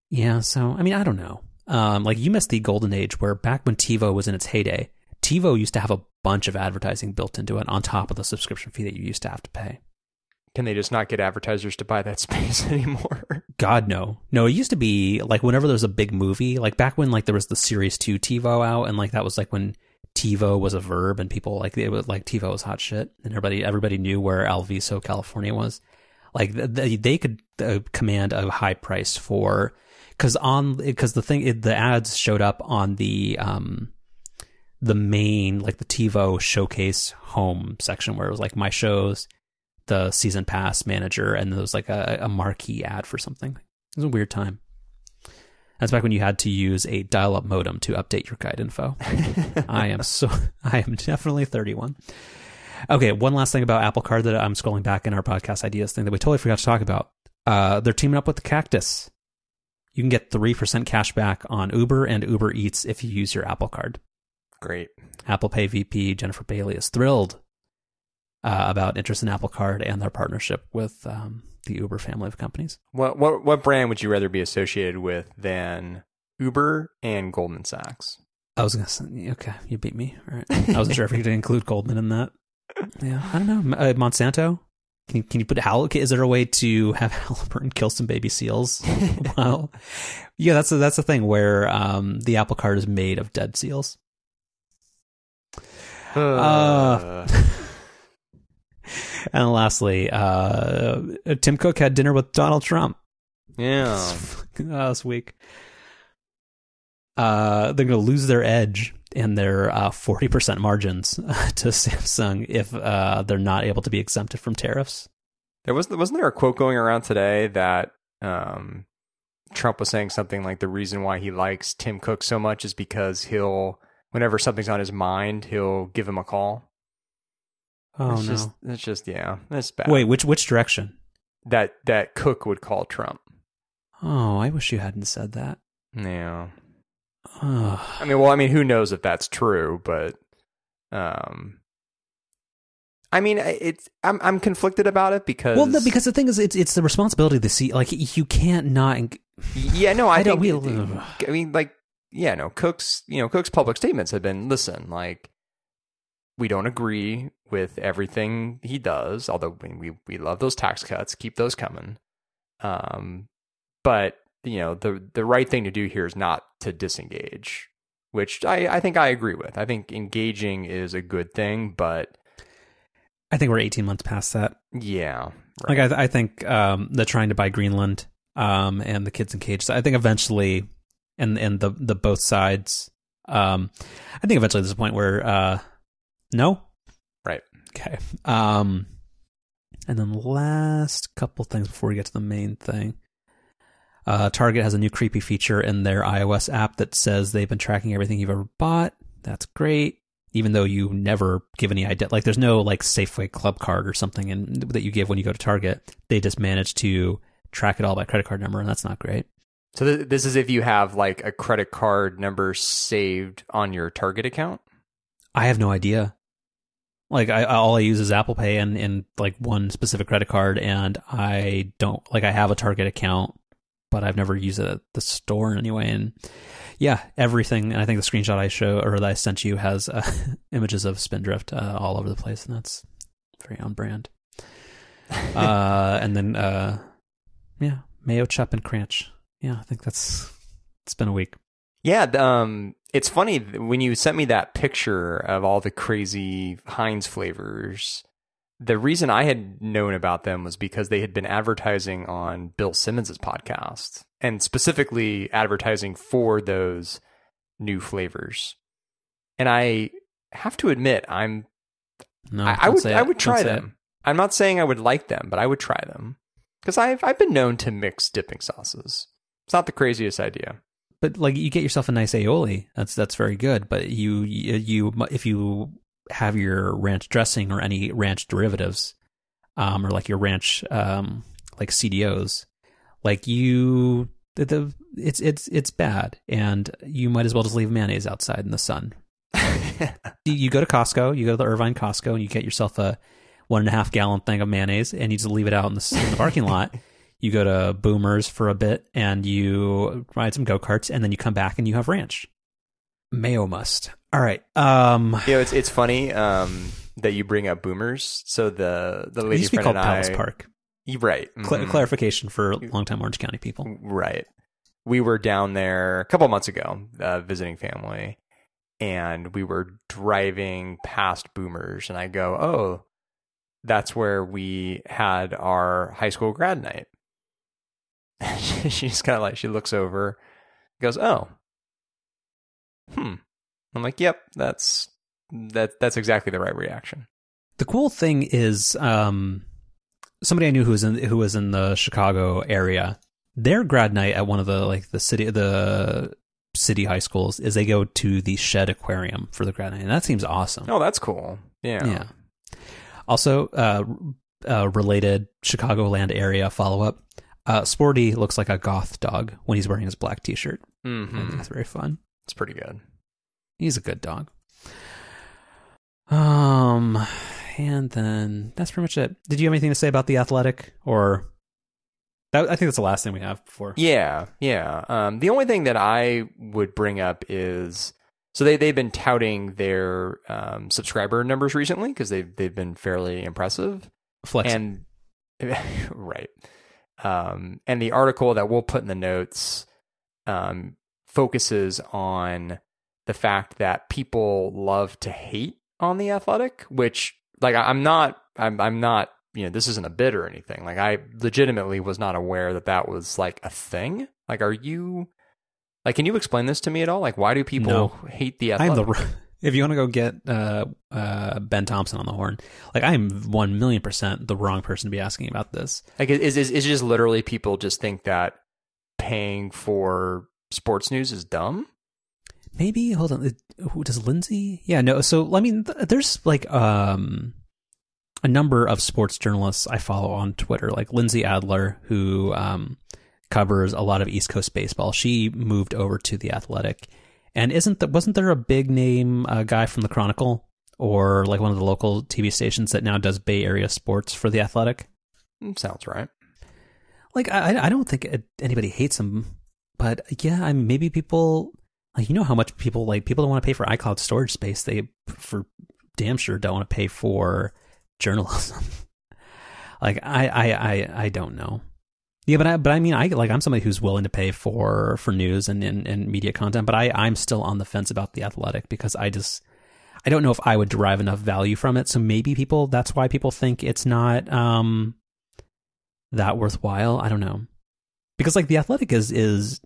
S2: Yeah, so I mean, I don't know. Um, like you missed the golden age where back when TiVo was in its heyday, TiVo used to have a bunch of advertising built into it on top of the subscription fee that you used to have to pay.
S1: Can they just not get advertisers to buy that space anymore?
S2: God no. No, it used to be like whenever there was a big movie, like back when like there was the Series 2 TiVo out and like that was like when TiVo was a verb and people like it was like TiVo was hot shit and everybody everybody knew where Alviso, California was. Like they, they could uh, command a high price for because on because the thing it, the ads showed up on the um the main like the TiVo showcase home section where it was like my shows, the season pass manager, and there was like a, a marquee ad for something. It was a weird time. That's back when you had to use a dial-up modem to update your guide info. I am so I am definitely 31. Okay, one last thing about Apple Card that I'm scrolling back in our podcast ideas thing that we totally forgot to talk about. Uh, they're teaming up with the Cactus. You can get 3% cash back on Uber and Uber Eats if you use your Apple Card.
S1: Great.
S2: Apple Pay VP Jennifer Bailey is thrilled uh, about interest in Apple Card and their partnership with um, the Uber family of companies.
S1: What what what brand would you rather be associated with than Uber and Goldman Sachs?
S2: I was gonna say, okay, you beat me. All right, I wasn't sure if you could include Goldman in that. Yeah, I don't know. Uh, Monsanto. Can you, can you put Hal? Is there a way to have Halliburton kill some baby seals? well, yeah, that's a, that's the thing where um, the apple cart is made of dead seals. Uh, and lastly, uh, Tim Cook had dinner with Donald Trump
S1: Yeah.
S2: last week. Uh, they're going to lose their edge in their uh, 40% margins to Samsung if uh, they're not able to be exempted from tariffs.
S1: There was wasn't there a quote going around today that um, Trump was saying something like the reason why he likes Tim Cook so much is because he'll whenever something's on his mind he'll give him a call.
S2: Oh
S1: it's
S2: no!
S1: just it's just yeah, that's bad.
S2: Wait, which which direction?
S1: that that Cook would call Trump.
S2: Oh, I wish you hadn't said that.
S1: Yeah.
S2: Ugh.
S1: I mean, well, I mean, who knows if that's true, but um I mean, it's I'm I'm conflicted about it because
S2: well, no, because the thing is, it's it's the responsibility to see. Like you can't not.
S1: yeah, no, I,
S2: I don't- we-
S1: I mean, like, yeah, no, Cook's, you know, Cook's public statements have been, listen, like, we don't agree with everything he does, although we we, love those tax cuts, keep those coming. Um, but you know, the the right thing to do here is not to disengage, which I I think I agree with. I think engaging is a good thing, but
S2: I think we're 18 months past that.
S1: yeah,
S2: Like I, I think um, the trying to buy Greenland um, and the kids in cages. I think eventually, and and the the both sides. Um, I think eventually there's a point where uh, no,
S1: Right.
S2: Okay. Um, and then last couple things before we get to the main thing. Uh, Target has a new creepy feature in their iOS app that says they've been tracking everything you've ever bought. That's great. Even though you never give any idea, like there's no like Safeway club card or something in, that you give when you go to Target. They just manage to track it all by credit card number, and that's not great.
S1: So th- this is if you have like a credit card number saved on your Target account.
S2: I have no idea. Like I all I use is Apple Pay and, and like one specific credit card, and I don't like I have a Target account, but I've never used it at the store in any way. And yeah, everything. And I think the screenshot I show or that I sent you has uh, images of Spindrift uh, all over the place, and that's very on brand. uh, and then uh, yeah, Mayo Chup and Kranch. Yeah, I think that's it's been a week.
S1: Yeah, um, it's funny when you sent me that picture of all the crazy Heinz flavors. The reason I had known about them was because they had been advertising on Bill Simmons's podcast, and specifically advertising for those new flavors. And I have to admit, I'm
S2: No,
S1: I, I would I would try
S2: say it.
S1: them. I'm not saying I would like them, but I would try them because I've I've been known to mix dipping sauces. It's not the craziest idea.
S2: But like you get yourself a nice aioli. That's that's very good. But you you, if you have your ranch dressing or any ranch derivatives um or like your ranch um like cdos like you the, the it's it's it's bad. And you might as well just leave mayonnaise outside in the sun. You- you go to costco you go to the irvine costco and you get yourself a one and a half gallon thing of mayonnaise and you just leave it out in the, in the parking lot you go to Boomers for a bit and you ride some go karts, and then you come back and you have ranch. Mayo must. All right. Um,
S1: You know, it's it's funny um, that you bring up boomers. So the the
S2: it
S1: lady
S2: used to be
S1: friend
S2: called
S1: and
S2: Palace
S1: I,
S2: Park.
S1: You- right?
S2: Cla
S1: mhm.
S2: Clarification for longtime Orange County people.
S1: Right. We were down there a couple months ago uh, visiting family, and we were driving past Boomers, and I go, "Oh, that's where we had our high school grad night." She's kind of like she looks over, goes, "Oh, hmm." I'm like, "Yep, that's that. That's exactly the right reaction."
S2: The cool thing is, um, somebody I knew who was in who was in the Chicago area. Their grad night at one of the like the city the city high schools is they go to the Shedd Aquarium for the grad night, and that seems awesome.
S1: Oh, that's cool. Yeah.
S2: Yeah. Also, uh, uh, related Chicagoland area follow up. Uh, Sporty looks like a goth dog when he's wearing his black T-shirt. I think
S1: Mm-hmm.
S2: it's very fun.
S1: It's pretty good.
S2: He's a good dog. Um, and then that's pretty much it. Did you have anything to say about the athletic, or that, I think that's the last thing we have before.
S1: Yeah, yeah. Um, the only thing that I would bring up is so they they've been touting their um, subscriber numbers recently because they've they've been fairly impressive
S2: Flex.
S1: and right. Um, and the article that we'll put in the notes um, focuses on the fact that people love to hate on the athletic, which like I'm not I'm I'm not you know this isn't a bid or anything. Like I legitimately was not aware that that was like a thing. Like are you like can you explain this to me at all? Like why do people
S2: No.
S1: hate the
S2: I'm
S1: athletic?
S2: the if you want to go get uh, uh, Ben Thompson on the horn, like I am one million percent the wrong person to be asking about this.
S1: like is is is just literally people just think that paying for sports news is dumb?
S2: Maybe hold on. Who does Lindsey? Yeah, no. So I mean, th- there's like um a number of sports journalists I follow on Twitter, like Lindsey Adler, who um covers a lot of East Coast baseball. She moved over to the Athletic, and isn't that wasn't there a big name uh, guy from the Chronicle or like one of the local TV stations that now does Bay Area sports for the Athletic?
S1: Mm, Sounds right.
S2: like I, I don't think anybody hates him, but yeah, I mean, maybe people like you know how much people like people don't want to pay for iCloud storage space. They for damn sure don't want to pay for journalism. like I, I, I, I don't know. Yeah, but I, but I mean, I like I'm somebody who's willing to pay for for news and, and, and media content, but I I'm still on the fence about the Athletic because I just I don't know if I would derive enough value from it. So maybe people that's why people think it's not um that worthwhile. I don't know. Because like the athletic is is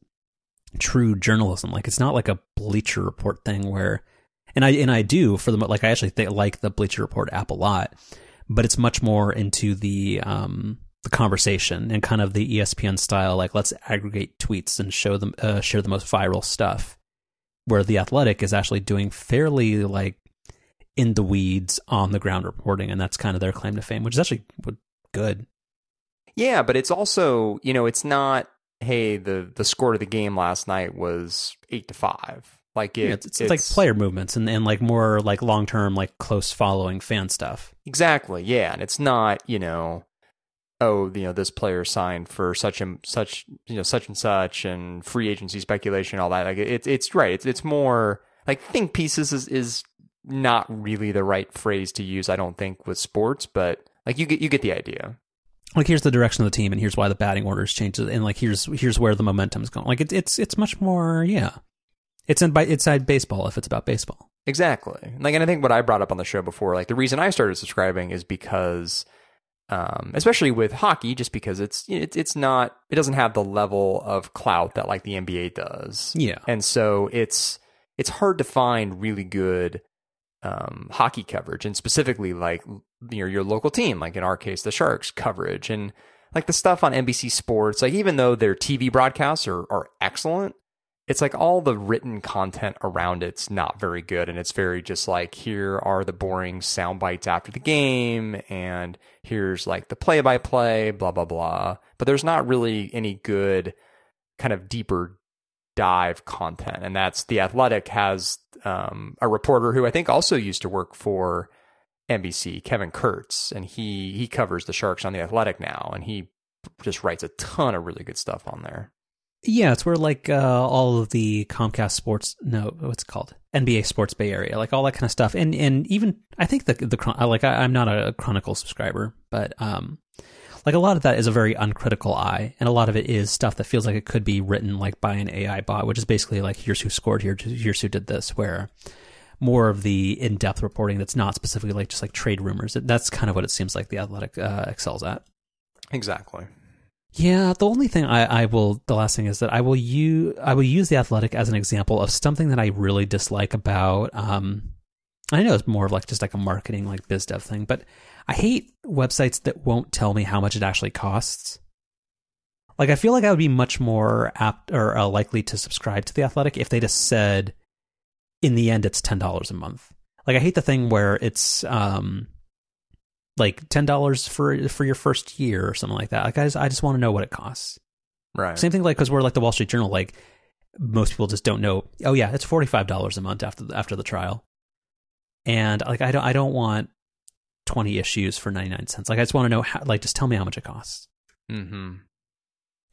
S2: true journalism. Like it's not like a Bleacher Report thing where and I and I do for the like I actually like the Bleacher Report app a lot, but it's much more into the um the conversation and kind of the ESPN style like let's aggregate tweets and show them uh, share the most viral stuff. Where the athletic is actually doing fairly like in the weeds on the ground reporting and that's kind of their claim to fame, which is actually good.
S1: Yeah, but it's also, you know, it's not, hey, the the score of the game last night was eight to five. Like it,
S2: Yeah, it's, it's, like player movements and, and like more like long term, like close following fan stuff.
S1: Exactly. Yeah, and it's not, you know, oh, you know, this player signed for such and such, you know, such and such, and free agency speculation, all that. Like it's it's right. It's it's more like think pieces is is not really the right phrase to use. I don't think with sports, but like you get you get the idea.
S2: Like here's the direction of the team, and here's why the batting orders changed, and like here's here's where the momentum's going. Like it's it's it's much more, yeah. It's in by inside baseball if it's about baseball.
S1: Exactly. Like, and I think what I brought up on the show before, like the reason I started subscribing is because, um, especially with hockey, just because it's it's it's not it doesn't have the level of clout that like the NBA does,
S2: Yeah,
S1: and so it's it's hard to find really good um, hockey coverage, and specifically like you know your local team, like in our case the Sharks coverage, and like the stuff on NBC Sports, like even though their TV broadcasts are are excellent, it's like all the written content around it's not very good, and it's very just like here are the boring sound bites after the game, and here's like the play by play, blah blah blah. But there's not really any good kind of deeper dive content, and that's the Athletic has um, a reporter who I think also used to work for NBC, Kevin Kurz, and he he covers the Sharks on the Athletic now, and he just writes a ton of really good stuff on there.
S2: Yeah. It's where like uh, all of the Comcast Sports, no, what's it called NBC Sports Bay Area, like all that kind of stuff, and and even I think the the like I, I'm not a Chronicle subscriber, but um, like a lot of that is a very uncritical eye, and a lot of it is stuff that feels like it could be written like by an AI bot, which is basically like here's who scored here, here's who did this, where more of the in-depth reporting that's not specifically like just like trade rumors. That's kind of what it seems like the Athletic uh, excels at.
S1: Exactly.
S2: Yeah, the only thing I, I will the last thing is that I will use I will use the athletic as an example of something that I really dislike about um I know it's more of like just like a marketing like biz dev thing, but I hate websites that won't tell me how much it actually costs. Like I feel like I would be much more apt or uh, likely to subscribe to the athletic if they just said in the end it's $10 a month. Like I hate the thing where it's um like ten dollars for for your first year or something like that. Like I just I just want to know what it costs.
S1: Right.
S2: Same thing like because we're like the Wall Street Journal. Like most people just don't know. Oh yeah, it's forty five dollars a month after the, after the trial. And like I don't I don't want twenty issues for ninety nine cents. Like I just want to know how. Like just tell me how much it costs.
S1: Mm-hmm.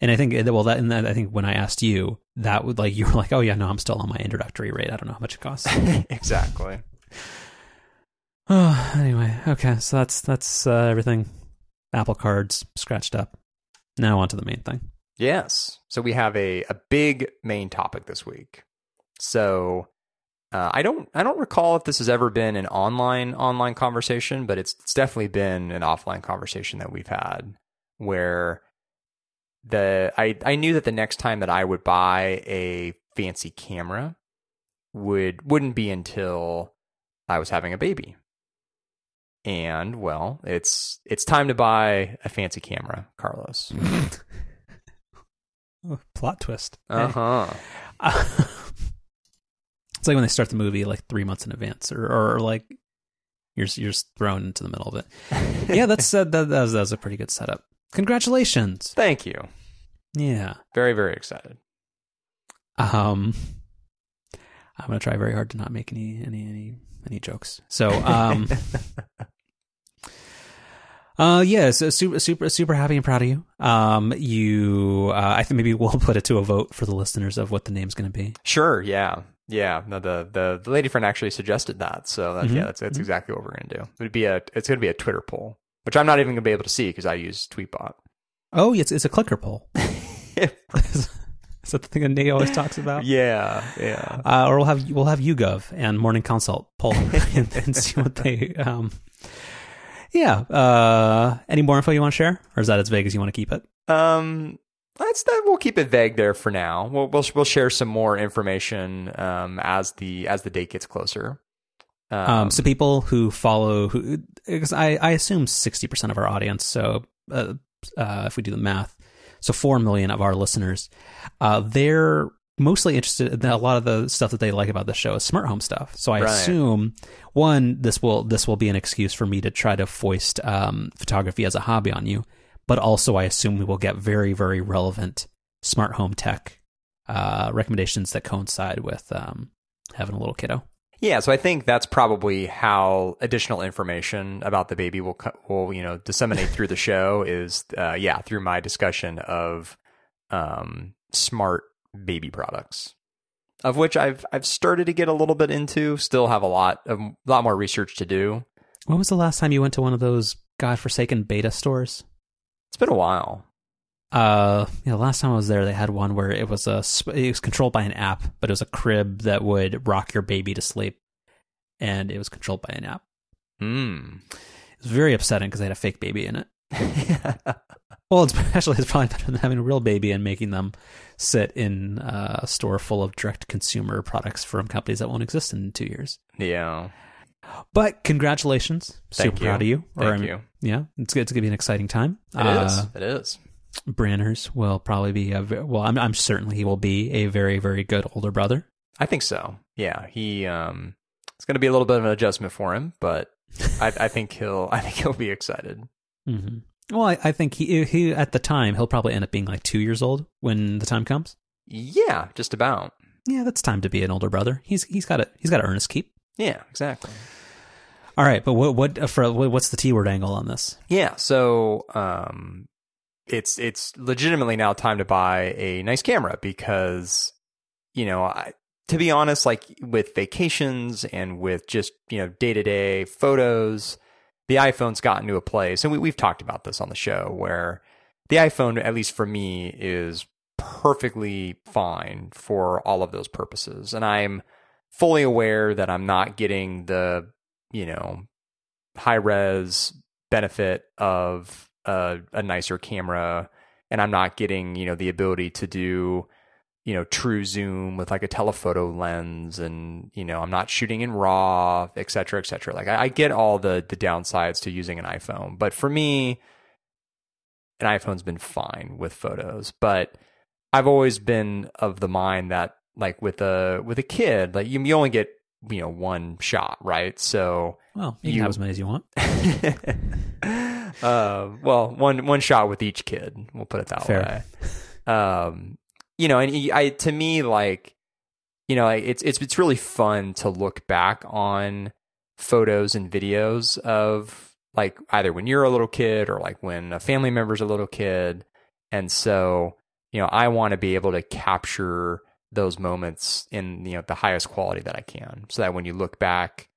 S2: And I think well that and that, I think when I asked you that would like you were like oh yeah no I'm still on my introductory rate. I don't know how much it costs.
S1: exactly.
S2: Oh, anyway, okay, so that's that's uh, everything. Apple cards scratched up. Now on to the main thing.
S1: Yes. So we have a, a big main topic this week. So uh, I don't I don't recall if this has ever been an online online conversation, but it's, it's definitely been an offline conversation that we've had where the I I knew that the next time that I would buy a fancy camera would wouldn't be until I was having a baby. And well, it's it's time to buy a fancy camera, Carlos.
S2: Oh, plot twist.
S1: Uh huh.
S2: it's like when they start the movie like three months in advance, or or, like you're you're just thrown into the middle of it. yeah, that's uh, that, that, was, that was a pretty good setup. Congratulations.
S1: Thank you.
S2: Yeah.
S1: Very very excited.
S2: Um, I'm gonna try very hard to not make any any any any jokes. So um. Uh, yeah, so super, super, super happy and proud of you. Um, you, uh, I think maybe we'll put it to a vote for the listeners of what the name's going to be.
S1: Sure. Yeah. Yeah. No, the, the, the lady friend actually suggested that. So that,
S2: Mhm.
S1: yeah, that's, that's
S2: Mhm.
S1: exactly what we're going to do. It'd be a, it's going to be a Twitter poll, which I'm not even going to be able to see because I use Tweetbot.
S2: Oh, it's it's a clicker poll. Is that the thing that Nate always talks about?
S1: yeah. Yeah.
S2: Uh, or we'll have we'll have YouGov and Morning Consult poll and, and see what they. Um, yeah. Uh, any more info you want to share, or is that as vague as you want to keep it?
S1: Um, that's that. We'll keep it vague there for now. We'll we'll, we'll share some more information um as the as the date gets closer.
S2: Um, so people who follow who because I I assume sixty percent of our audience. So uh, uh, if we do the math, so four million of our listeners, uh, they're mostly interested in a lot of the stuff that they like about the show is smart home stuff. So I
S1: Right.
S2: assume one this will this will be an excuse for me to try to foist um, photography as a hobby on you, but also I assume we will get very very relevant smart home tech uh, recommendations that coincide with um, having a little kiddo.
S1: Yeah, so I think that's probably how additional information about the baby will will you know disseminate through the show is uh, yeah through my discussion of um, smart baby products, of which I've I've started to get a little bit into. Still have a lot of a lot more research to do.
S2: When was the last time you went to one of those godforsaken b8ta stores?
S1: It's been a while.
S2: Uh, yeah, the last time I was there, they had one where it was a it was controlled by an app, but it was a crib that would rock your baby to sleep, and it was controlled by an app.
S1: Hmm.
S2: It was very upsetting because they had a fake baby in it. Well, it's actually it's probably better than having a real baby and making them sit in uh, a store full of direct consumer products from companies that won't exist in two years.
S1: yeah.
S2: But congratulations,
S1: Thank
S2: super
S1: you.
S2: proud of you.
S1: Thank
S2: I'm-
S1: you.
S2: Yeah, it's it's gonna be an exciting time.
S1: It is.
S2: Uh,
S1: It is.
S2: Branners will probably be a ve- well. I'm I'm certain he will be a very very good older brother.
S1: I think so. Yeah. He um. It's going to be a little bit of an adjustment for him, but I, I think he'll. I think he'll be excited.
S2: hmm Well, I, I think he he at the time he'll probably end up being like two years old when the time comes.
S1: Yeah, just about.
S2: Yeah, that's time to be an older brother. He's he's got to he's got to earn his keep.
S1: Yeah, exactly.
S2: All right, but what what for what's the T word angle on this?
S1: Yeah, so um it's it's legitimately now time to buy a nice camera because you know, I to be honest like with vacations and with just, you know, day-to-day photos, the iPhone's gotten to a place and we we've talked about this on the show where the iPhone at least for me is perfectly fine for all of those purposes. And I'm fully aware that I'm not getting the, you know, high res benefit of a, a nicer camera and I'm not getting, you know, the ability to do, you know, true zoom with like a telephoto lens and, you know, I'm not shooting in raw, et cetera, et cetera. Like I, I get all the the downsides to using an iPhone. But for me, an iPhone's been fine with photos. But I've always been of the mind that like with a with a kid, like you, you only get, you know, one shot, right? So
S2: Well, you,
S1: You-
S2: can have as many as you want.
S1: uh, well, one one shot with each kid. We'll put it that
S2: Fair.
S1: way. Um, you know, and I to me like, you know, it's it's it's really fun to look back on photos and videos of like either when you're a little kid or like when a family member's a little kid, and so you know, I want to be able to capture those moments in you know the highest quality that I can, so that when you look back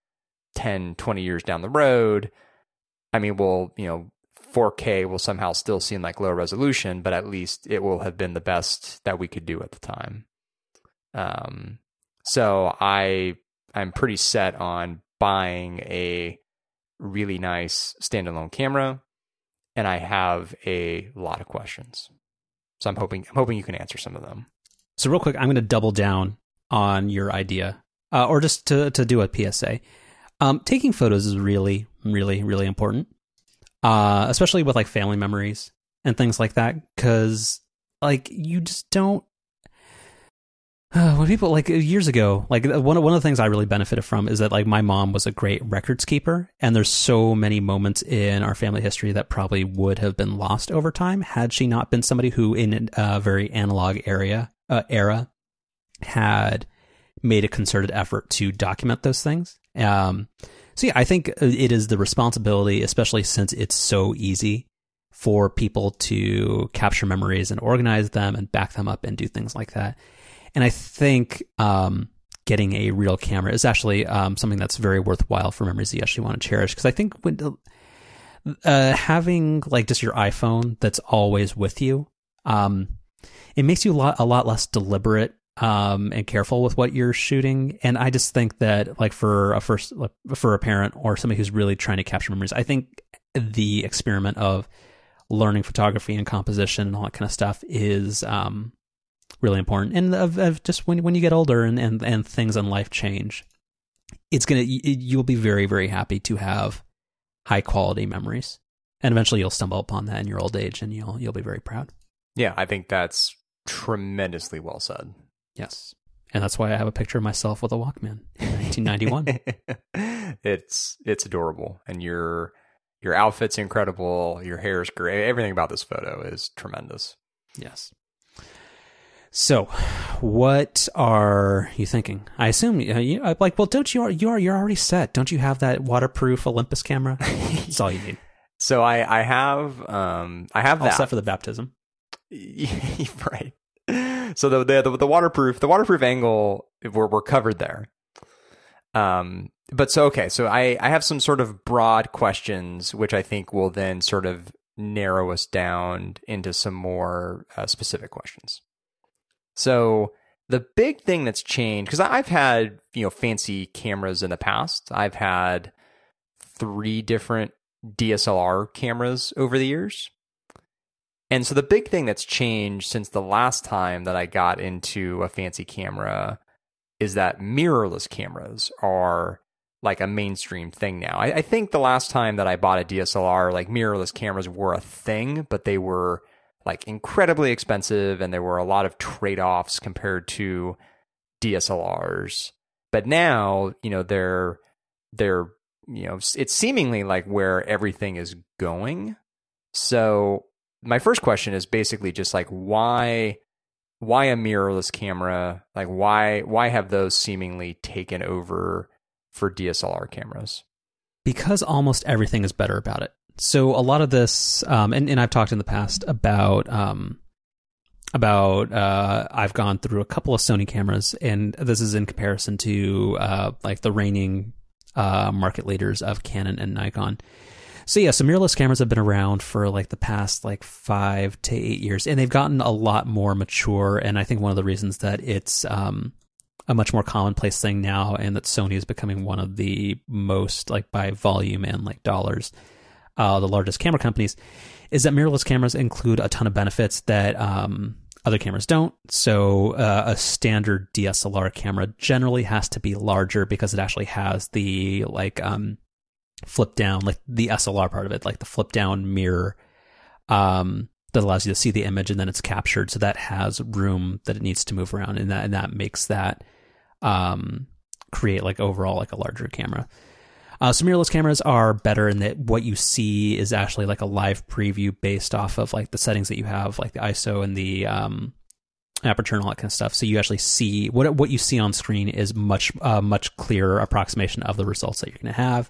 S1: 10, 20 years down the road, I mean, we'll, you know, 4K will somehow still seem like low resolution, but at least it will have been the best that we could do at the time. Um, so I, I'm pretty set on buying a really nice standalone camera, and I have a lot of questions. So I'm hoping I'm hoping you can answer some of them.
S2: So real quick, I'm going to double down on your idea, uh, or just to to do a PSA. Um, taking photos is really, really, really important, uh, especially with like family memories and things like that, because like you just don't uh, when people like years ago, like one one of the things I really benefited from is that like my mom was a great records keeper, and there's so many moments in our family history that probably would have been lost over time had she not been somebody who, in a very analog area uh, era, had made a concerted effort to document those things. Um, so yeah, I think it is the responsibility, especially since it's so easy for people to capture memories and organize them and back them up and do things like that and I think um, getting a real camera is actually um, something that's very worthwhile for memories that you actually want to cherish. Because I think when uh, having like just your iPhone that's always with you, um, it makes you a lot a lot less deliberate um, and careful with what you're shooting. And I just think that like for a first for a parent or somebody who's really trying to capture memories, I think the experiment of learning photography and composition and all that kind of stuff is um, really important. And of, of just when when you get older and, and and things in life change, it's gonna you'll be very very happy to have high quality memories, and eventually you'll stumble upon that in your old age, and you'll you'll be very proud.
S1: Yeah, I think that's tremendously well said.
S2: Yes. And that's why I have a picture of myself with a Walkman in 1991.
S1: it's it's adorable, and your your outfit's incredible. Your hair is great. Everything about this photo is tremendous.
S2: Yes. So, what are you thinking? I assume uh, you uh, like. Well, don't you? You are. You're already set. Don't you have that waterproof Olympus camera? That's all you need.
S1: So I, I have, um, I have
S2: all
S1: that
S2: set for the baptism.
S1: right. So the, the the waterproof the waterproof angle we're we're covered there. Um, but so okay, so I I have some sort of broad questions which I think will then sort of narrow us down into some more uh, specific questions. So the big thing that's changed because I've had you know fancy cameras in the past. I've had three different DSLR cameras over the years. And so the big thing that's changed since the last time that I got into a fancy camera is that mirrorless cameras are like a mainstream thing now. I, I, think the last time that I bought a DSLR, like mirrorless cameras were a thing, but they were like incredibly expensive and there were a lot of trade-offs compared to DSLRs. But now, you know, they're they're you know, it's seemingly like where everything is going. So, my first question is basically just like why why a mirrorless camera? Like why why have those seemingly taken over for DSLR cameras?
S2: Because almost everything is better about it so a lot of this, um, and, and I've talked in the past about um, about uh, I've gone through a couple of Sony cameras, and this is in comparison to uh, like the reigning uh, market leaders of Canon and Nikon. So yeah, so mirrorless cameras have been around for like the past like five to eight years, and they've gotten a lot more mature. And I think one of the reasons that it's um, a much more commonplace thing now, and that Sony is becoming one of the most like by volume and like dollars uh, the largest camera companies, is that mirrorless cameras include a ton of benefits that um, other cameras don't. So uh, a standard DSLR camera generally has to be larger because it actually has the like um, flip down, like the SLR part of it, like the flip down mirror um, that allows you to see the image and then it's captured. So that has room that it needs to move around, and that and that makes that um, create like overall like a larger camera. Uh, so mirrorless cameras are better in that what you see is actually like a live preview based off of like the settings that you have, like the ISO and the um, aperture and all that kind of stuff. So you actually see what what you see on screen is much uh, much clearer approximation of the results that you're going to have.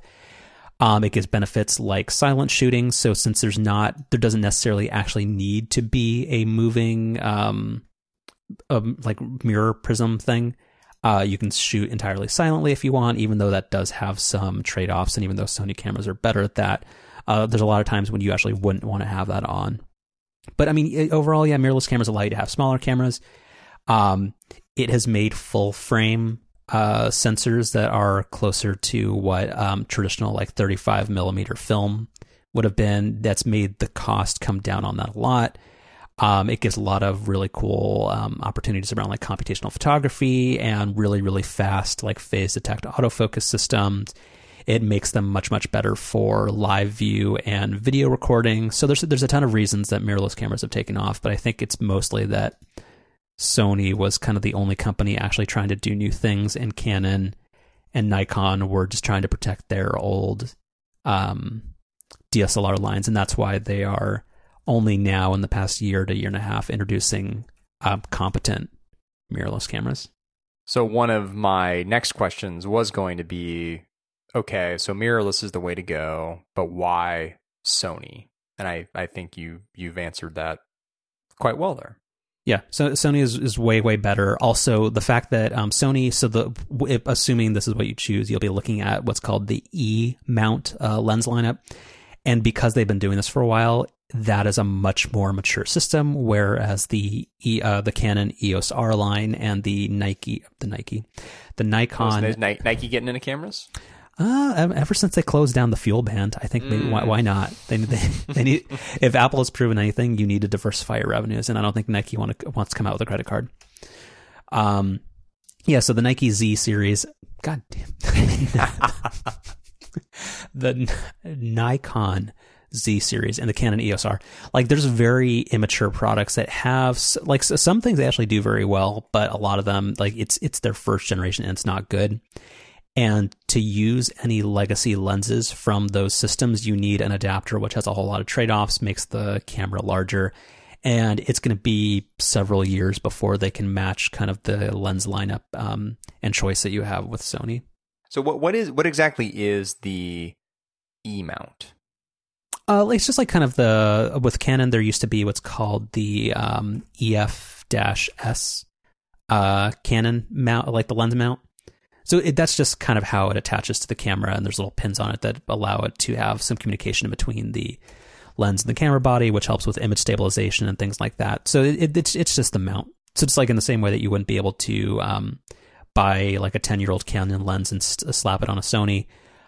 S2: Um, it gives benefits like silent shooting. So since there's not, there doesn't necessarily actually need to be a moving, um, um like mirror prism thing. Uh, you can shoot entirely silently if you want, even though that does have some trade offs. And even though Sony cameras are better at that, uh, there's a lot of times when you actually wouldn't want to have that on. But I mean, overall, yeah, mirrorless cameras allow you to have smaller cameras. Um, it has made full frame uh, sensors that are closer to what um, traditional like 35 millimeter film would have been. That's made the cost come down on that a lot. Um, it gives a lot of really cool um, opportunities around like computational photography and really, really fast like phase detect autofocus systems. It makes them much, much better for live view and video recording. So there's there's a ton of reasons that mirrorless cameras have taken off, but I think it's mostly that Sony was kind of the only company actually trying to do new things, and Canon and Nikon were just trying to protect their old um, DSLR lines, and that's why they are only now in the past year to year and a half introducing um, competent mirrorless cameras.
S1: So one of my next questions was going to be, okay, so mirrorless is the way to go, but why Sony? And I, I think you you've answered that quite well there.
S2: Yeah, so Sony is, is way way better. Also, the fact that um, Sony, so the assuming this is what you choose, you'll be looking at what's called the E mount uh, lens lineup, and because they've been doing this for a while, that is a much more mature system. Whereas the e, uh, the Canon EOS R line and the Nike the Nike the Nikon
S1: Nike getting into cameras?
S2: Uh, ever since they closed down the FuelBand, I think maybe, why, why not? They, they, they need, if Apple has proven anything, you need to diversify your revenues. And I don't think Nike want to, wants to come out with a credit card. Um, yeah, so the Nike Z series, god damn. the Nikon Z series and the Canon EOS R. Like there's very immature products that have like some things they actually do very well, but a lot of them like it's it's their first generation and it's not good. And to use any legacy lenses from those systems, you need an adapter, which has a whole lot of trade offs, makes the camera larger. And it's going to be several years before they can match kind of the lens lineup um, and choice that you have with Sony.
S1: So what what is what exactly is the E mount?
S2: Uh, it's just like kind of the with Canon. There used to be what's called the um, EF-S uh, Canon mount, like the lens mount. So it, that's just kind of how it attaches to the camera, and there's little pins on it that allow it to have some communication between the lens and the camera body, which helps with image stabilization and things like that. So it, it's it's just the mount. So it's like in the same way that you wouldn't be able to um, buy like a ten year old Canon lens and st- slap it on a Sony.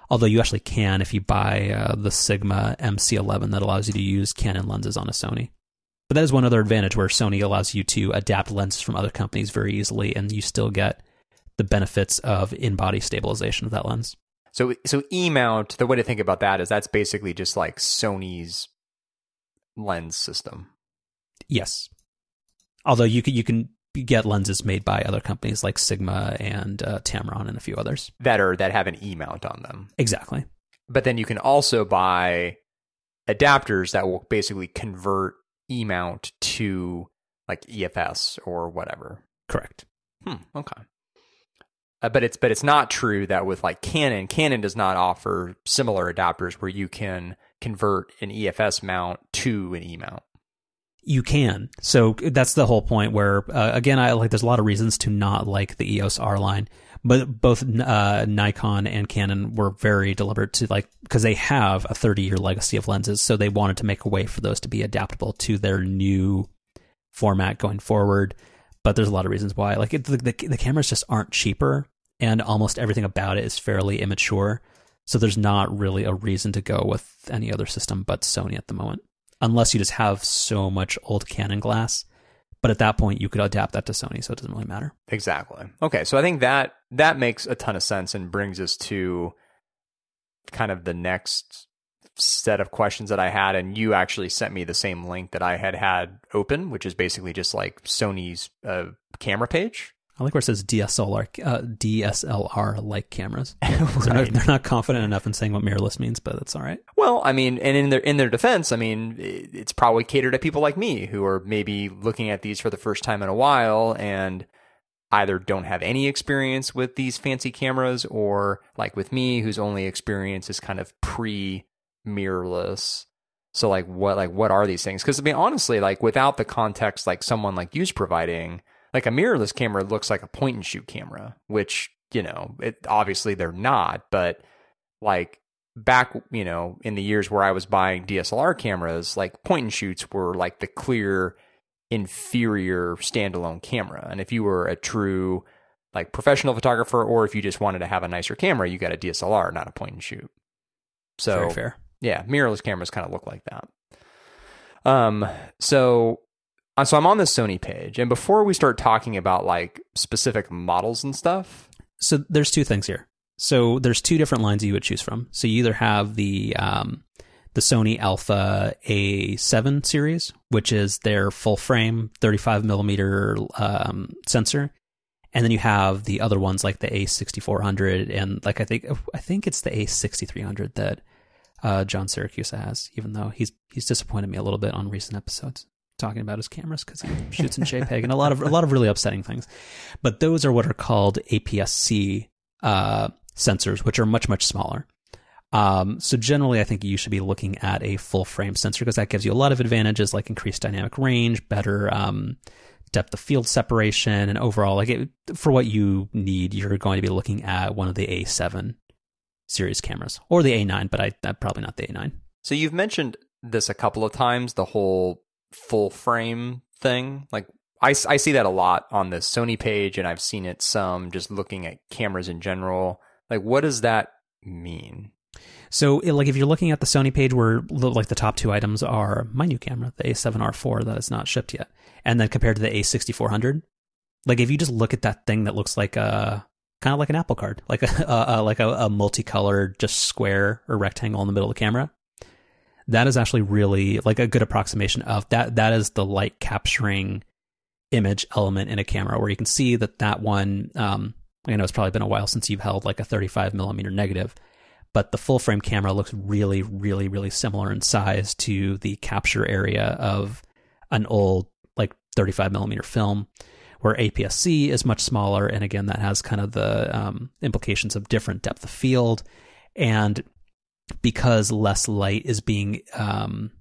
S2: Although you actually can if you buy uh, the Sigma MC11 that allows you to use Canon lenses on a Sony. But that is one other advantage where Sony allows you to adapt lenses from other companies very easily, and you still get the benefits of in-body stabilization of that lens.
S1: So so E mount, the way to think about that is that's basically just like Sony's lens system.
S2: Yes. Although you can you can get lenses made by other companies like Sigma and uh, Tamron and a few others
S1: that are that have an E mount on them.
S2: Exactly.
S1: But then you can also buy adapters that will basically convert E mount to like EF-S or whatever.
S2: Correct.
S1: Hmm. Okay. Uh, but it's but it's not true that with like Canon, Canon does not offer similar adapters where you can convert an EF-S mount to an E mount.
S2: You can. So that's the whole point. Where uh, again, I like. There's a lot of reasons to not like the EOS R line, but both uh, Nikon and Canon were very deliberate to like because they have a 30 year legacy of lenses, so they wanted to make a way for those to be adaptable to their new format going forward but there's a lot of reasons why. Like it, the, the, the cameras just aren't cheaper, and almost everything about it is fairly immature. So there's not really a reason to go with any other system but Sony at the moment, unless you just have so much old Canon glass. But at that point, you could adapt that to Sony, so it doesn't really matter.
S1: Exactly. Okay, so I think that that makes a ton of sense and brings us to kind of the next set of questions that I had, and you actually sent me the same link that I had had open, which is basically just like Sony's uh, camera page.
S2: I like where it says DSLR, uh, DSLR like cameras. right. they're, not, they're, not, confident enough in saying what mirrorless means, but that's all right.
S1: Well, I mean, and in their in their defense, I mean, it's probably catered at people like me who are maybe looking at these for the first time in a while and either don't have any experience with these fancy cameras or like with me whose only experience is kind of pre mirrorless. So like what like what are these things? Because I mean honestly, like without the context like someone like you's providing, like a mirrorless camera looks like a point and shoot camera, which you know it obviously they're not, but like back you know in the years where I was buying DSLR cameras, like point and shoots were like the clear inferior standalone camera, and if you were a true like professional photographer, or if you just wanted to have a nicer camera, you got a DSLR, not a point and shoot. So
S2: Very fair.
S1: yeah, mirrorless cameras kind of look like that. Um, so so I'm on the Sony page, and before we start talking about like specific models and stuff,
S2: So there's two things here. So there's two different lines you would choose from. So you either have the um, the Sony Alpha A7 series, which is their full frame 35 millimeter um, sensor, and then you have the other ones like the A6400 and like I think I think it's the A6300 that uh, John Siracusa has. Even though he's he's disappointed me a little bit on recent episodes talking about his cameras because he shoots in JPEG and a lot of a lot of really upsetting things. But those are what are called APS-C uh, sensors, which are much much smaller. Um, so generally, I think you should be looking at a full frame sensor because that gives you a lot of advantages like increased dynamic range, better um, depth of field separation, and overall, like it, for what you need, you're going to be looking at one of the A7 series cameras or the A9, but I uh, probably not the A9.
S1: So you've mentioned this a couple of times, the whole full frame thing. Like I, I see that a lot on the Sony page, and I've seen it some just looking at cameras in general. Like, what does that mean?
S2: So, like, if you're looking at the Sony page, where like the top two items are my new camera, the A7R4 that is not shipped yet, and then compared to the A6400, like if you just look at that thing that looks like a kind of like an Apple card, like a, a, a like a, a multicolored just square or rectangle in the middle of the camera, that is actually really like a good approximation of that. That is the light capturing image element in a camera, where you can see that that one. Um, I know it's probably been a while since you've held like a 35 millimeter negative but the full frame camera looks really, really, really similar in size to the capture area of an old like 35 millimeter film, where APS-C is much smaller, and again that has kind of the um, implications of different depth of field, and because less light is being um,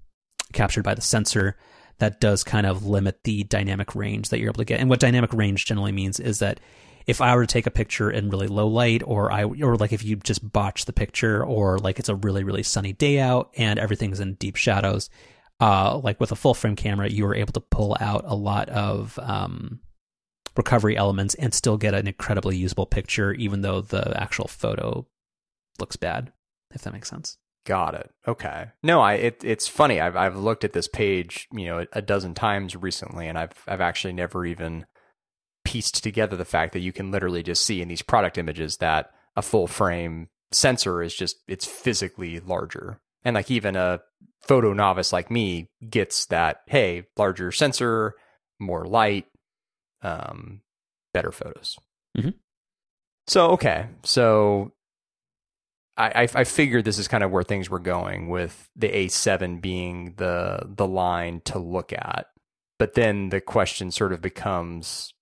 S2: captured by the sensor, that does kind of limit the dynamic range that you're able to get. And what dynamic range generally means is that if I were to take a picture in really low light, or I, or like if you just botch the picture, or like it's a really really sunny day out and everything's in deep shadows, uh, like with a full frame camera, you are able to pull out a lot of um, recovery elements and still get an incredibly usable picture, even though the actual photo looks bad. If that makes sense.
S1: Got it. Okay. No, I it, it's funny. I've I've looked at this page, you know, a, a dozen times recently, and I've I've actually never even pieced together the fact that you can literally just see in these product images that a full frame sensor is just it's physically larger, and like even a photo novice like me gets that. Hey, larger sensor, more light, um, better photos.
S2: Mhm.
S1: So okay, so I, I, I figured this is kind of where things were going with the A7 being the the line to look at. But then the question sort of becomes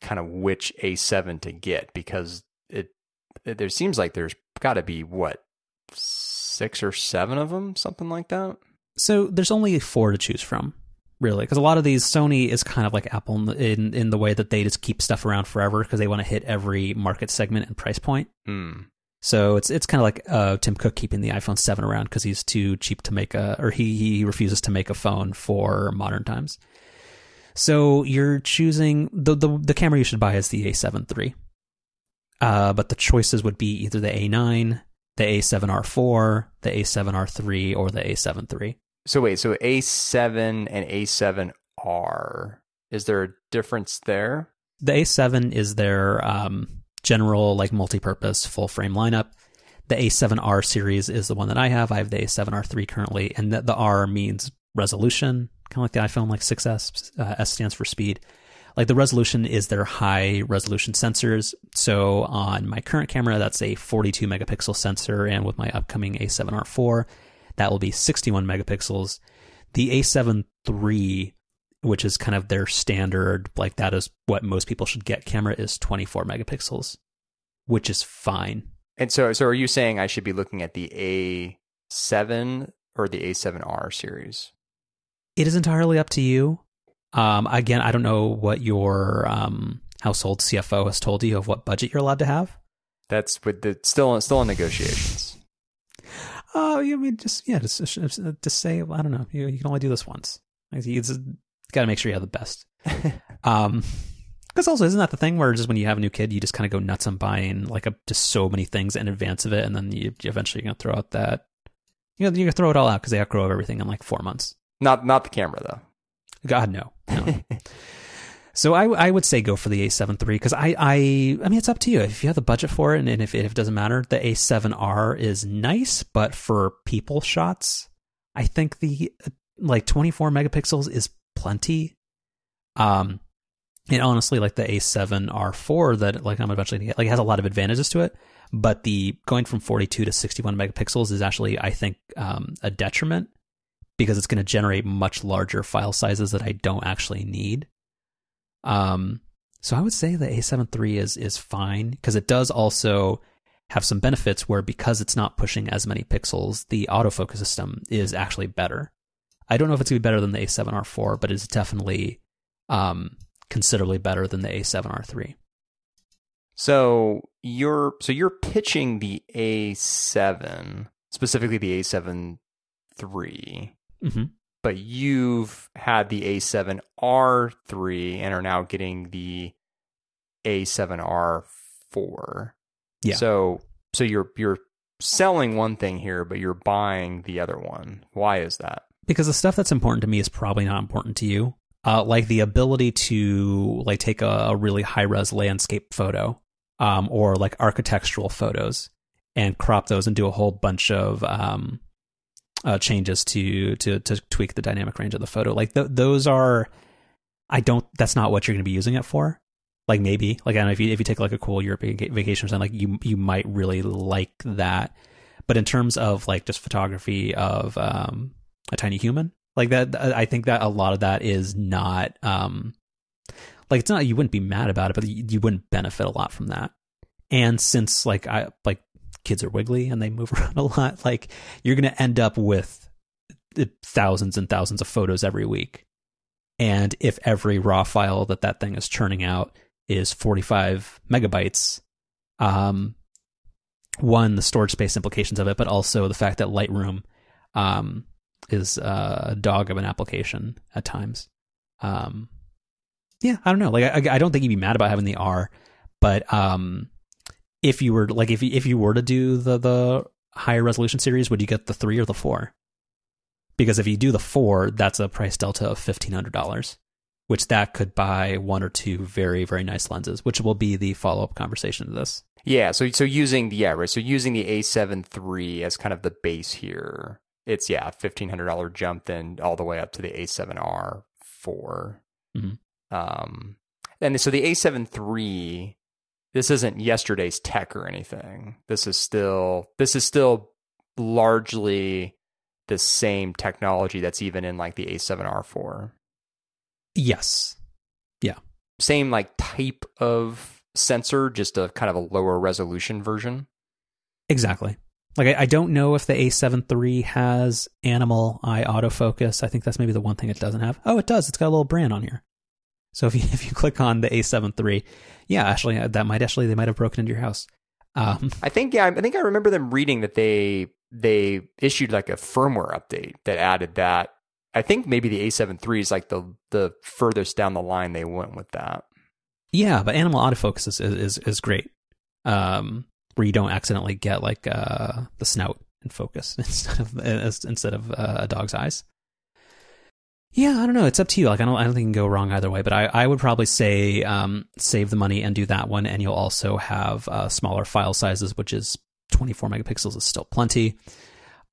S1: kind of which A7 to get because it, it there seems like there's got to be what six or seven of them, something like that.
S2: So there's only four to choose from, really, because a lot of these Sony is kind of like Apple in the, in, in the way that they just keep stuff around forever because they want to hit every market segment and price point.
S1: Hmm.
S2: So it's it's kind of like uh, Tim Cook keeping the iPhone seven around because he's too cheap to make a, or he he refuses to make a phone for modern times. So you're choosing the the, the camera you should buy is the A7 III. Uh, but the choices would be either the A9, the A7R4, the A7R3, or the A7 III.
S1: So wait, so A7 and A7R, is there a difference there?
S2: The A7 is their um, general, like multi-purpose full frame lineup. The A7R series is the one that I have. I have the A7R3 currently, and the, the R means resolution, kind of like the iPhone, like 6S. Uh, S stands for speed. Like the resolution is their high resolution sensors. So on my current camera, that's a 42 megapixel sensor, and with my upcoming A7R4, that will be 61 megapixels. The A7 III which is kind of their standard, like that is what most people should get camera is 24 megapixels, which is fine.
S1: And so, so are you saying I should be looking at the A7 or the A7R series?
S2: It is entirely up to you. Um, again, I don't know what your um, household CFO has told you of what budget you're allowed to have.
S1: That's with the still still in negotiations.
S2: Oh, yeah, I mean, just yeah, just just, say I don't know. You, you can only do this once. You got to make sure you have the best. um, Because also, isn't that the thing where just when you have a new kid, you just kind of go nuts on buying like a, just so many things in advance of it, and then you, you eventually you're gonna throw out that you know you're gonna throw it all out because they outgrow everything in like four months.
S1: Not not the camera though.
S2: God no. no. so I I would say go for the A7 III because I I I mean it's up to you if you have the budget for it and, and if, if it doesn't matter the A7R is nice but for people shots I think the like 24 megapixels is plenty. Um, and honestly, like the A7R4 that like I'm eventually gonna get, like has a lot of advantages to it, but the going from 42 to 61 megapixels is actually I think um, a detriment because it's going to generate much larger file sizes that I don't actually need. Um, so I would say the A7 III is is fine because it does also have some benefits where because it's not pushing as many pixels, the autofocus system is actually better. I don't know if it's going to be better than the A7R4, but it's definitely um, considerably better than the A7R3.
S1: So you're so you're pitching the A7, specifically the A7 III,
S2: mm-hmm.
S1: but you've had the A7R3 and are now getting the A7R4.
S2: Yeah.
S1: So so you're you're selling one thing here, but you're buying the other one. Why is that?
S2: Because the stuff that's important to me is probably not important to you. Uh, like the ability to like take a, a really high res landscape photo, um, or like architectural photos, and crop those and do a whole bunch of um, uh, changes to to to tweak the dynamic range of the photo. Like th- those are, I don't. That's not what you're going to be using it for like maybe like I don't know if you if you take like a cool European vacation or something like you you might really like that. But in terms of like just photography of um, a tiny human, like that, I think that a lot of that is not um, like it's not you wouldn't be mad about it, but you, you wouldn't benefit a lot from that. And since like I like kids are wiggly and they move around a lot, like you're going to end up with thousands and thousands of photos every week. And if every raw file that that thing is churning out is 45 megabytes. Um, one, the storage space implications of it, but also the fact that Lightroom um, is a dog of an application at times. Um, yeah, I don't know. Like, I, I, don't think you'd be mad about having the R, but um, if you were like, if you, if you were to do the the higher resolution series, would you get the three or the four? Because if you do the four, that's a price delta of fifteen hundred dollars which that could buy one or two very very nice lenses, which will be the follow up conversation to this.
S1: Yeah, so so using the yeah right, so using the A7 III as kind of the base here, it's yeah fifteen hundred dollar jump then all the way up to the A7R 4
S2: mm-hmm.
S1: Um, and so the A7 three, this isn't yesterday's tech or anything. This is still this is still largely the same technology that's even in like the A7R4.
S2: Yes. Yeah.
S1: Same like type of sensor, just a kind of a lower resolution version.
S2: Exactly. Like I, I don't know if the A7 III has animal eye autofocus. I think that's maybe the one thing it doesn't have. Oh, it does. It's got a little brand on here. So if you if you click on the A7 III, yeah, actually uh, that might actually they might have broken into your house. Um,
S1: I think yeah, I think I remember them reading that they they issued like a firmware update that added that I think maybe the A7 III is like the the furthest down the line they went with that.
S2: Yeah, but animal autofocus is is, is great. Um, where you don't accidentally get like uh, the snout in focus instead of instead of uh, a dog's eyes. Yeah, I don't know. It's up to you. Like I don't I don't think you can go wrong either way. But I, I would probably say um, save the money and do that one, and you'll also have uh, smaller file sizes, which is 24 megapixels is still plenty.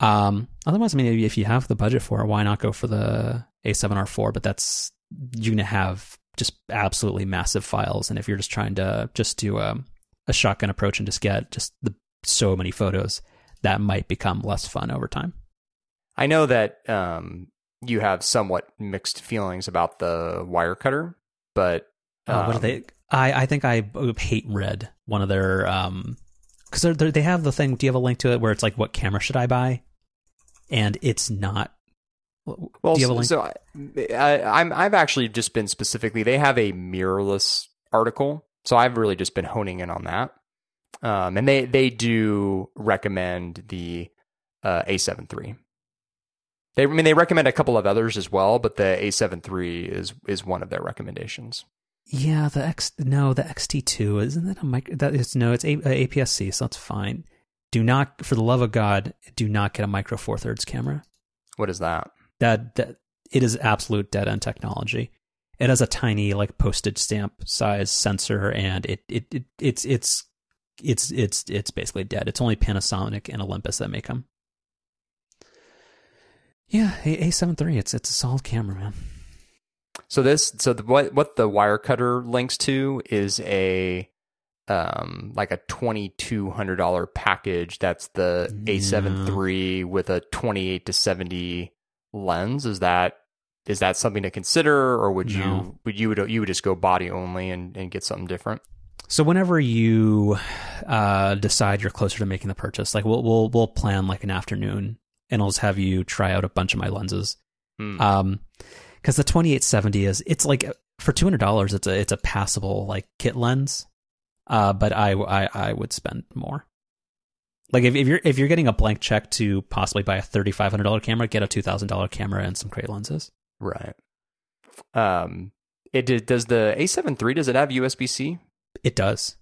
S2: Um, otherwise, I mean, if you have the budget for it, why not go for the A7R4? But that's you're to have just absolutely massive files, and if you're just trying to just do a, a shotgun approach and just get just the so many photos, that might become less fun over time.
S1: I know that um, you have somewhat mixed feelings about the Wirecutter, but
S2: um, uh, what do they? I I think I hate Red. One of their um, because they have the thing. Do you have a link to it where it's like, what camera should I buy? And it's not.
S1: Well, so, so I, I, I'm I've actually just been specifically. They have a mirrorless article, so I've really just been honing in on that. Um, and they they do recommend the uh, A7 III. They I mean they recommend a couple of others as well, but the A7 III is is one of their recommendations.
S2: Yeah, the X no, the XT2 isn't that a mic? That is no, it's a, a APS-C, so that's fine. Do not, for the love of God, do not get a micro four thirds camera.
S1: What is that?
S2: That that it is absolute dead end technology. It has a tiny like postage stamp size sensor, and it it, it it's it's it's it's it's basically dead. It's only Panasonic and Olympus that make them. Yeah, A seven three. It's it's a solid camera, man.
S1: So this, so the, what what the Wirecutter links to is a um like a twenty two hundred dollar package. That's the A seven three with a twenty eight to seventy lens. Is that is that something to consider, or would
S2: No.
S1: you would you would you would just go body only and, and get something different?
S2: So whenever you uh, decide you're closer to making the purchase, like we'll we'll we'll plan like an afternoon, and I'll just have you try out a bunch of my lenses.
S1: Hmm.
S2: Um, because the 2870 is it's like for two hundred dollars, it's a it's a passable like kit lens. Uh, but I I I would spend more. Like if, if you're if you're getting a blank check to possibly buy a thirty five hundred dollar camera, get a two thousand dollar camera and some great lenses.
S1: Right. Um. It did, does the A seven three does it have USB C?
S2: It does.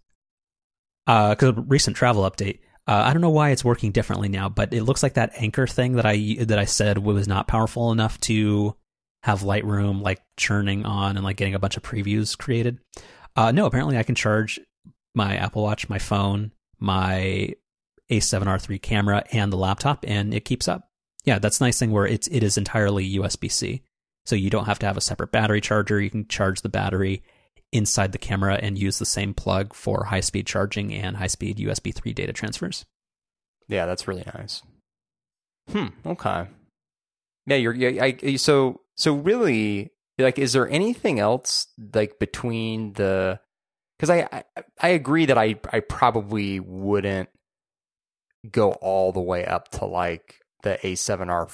S2: Uh, because recent travel update. Uh, I don't know why it's working differently now, but it looks like that Anker thing that I that I said was not powerful enough to have Lightroom like churning on and like getting a bunch of previews created. Uh, no, apparently I can charge my Apple Watch, my phone, my A7R3 camera, and the laptop, and it keeps up. Yeah, that's nice thing where it's it is entirely USB C, so you don't have to have a separate battery charger. You can charge the battery inside the camera and use the same plug for high speed charging and high speed USB 3 data transfers.
S1: Yeah, that's really nice. Hmm. Okay. Yeah, you're. Yeah. I. So. So really, like, is there anything else like between the? Because I, I I agree that I I probably wouldn't go all the way up to like the A7R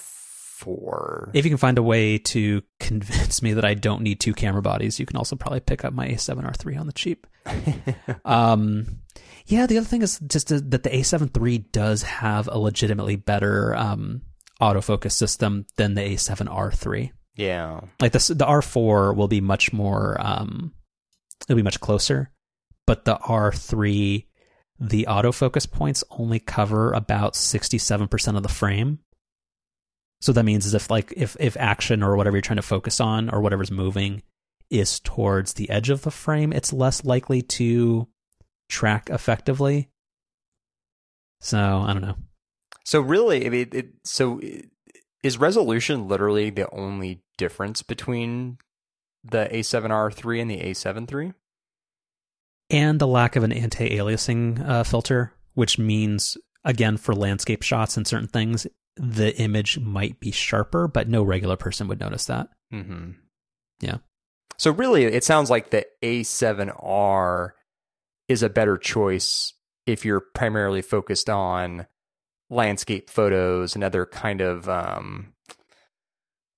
S1: four.
S2: If you can find a way to convince me that I don't need two camera bodies, you can also probably pick up my A7R3 on the cheap. Um, yeah, the other thing is just that the A7 III does have a legitimately better um, autofocus system than the A7R3.
S1: yeah.
S2: Like the the R4 will be much more, um, it'll be much closer, but the R3, the autofocus points only cover about sixty seven percent of the frame. So that means is if like if if action or whatever you're trying to focus on or whatever's moving is towards the edge of the frame, it's less likely to track effectively. So I don't know.
S1: So really, I mean, it, so is resolution literally the only difference between the A7R3 and the A7 III?
S2: and the lack of an anti-aliasing uh, filter, which means again for landscape shots and certain things, the image might be sharper, but no regular person would notice that.
S1: Mm-hmm.
S2: Yeah.
S1: So really, it sounds like the A7R is a better choice if you're primarily focused on landscape photos and other kind of um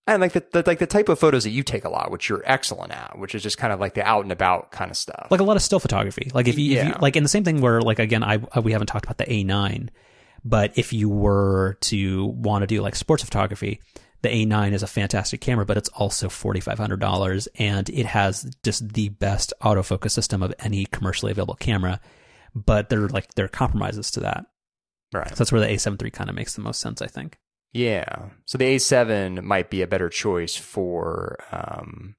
S1: and like the, the like the type of photos that you take a lot, which you're excellent at, which is just kind of like the out and about kind of stuff.
S2: Like a lot of still photography. Like if you, if you like in the same thing where like again I I- we haven't talked about the A9, but if you were to want to do like sports photography, the A9 is a fantastic camera, but it's also $4500 and it has just the best autofocus system of any commercially available camera, but there are like there are compromises to that.
S1: right.
S2: So that's where the A7 III kind of makes the most sense, I think.
S1: Yeah. So the A7 might be a better choice for um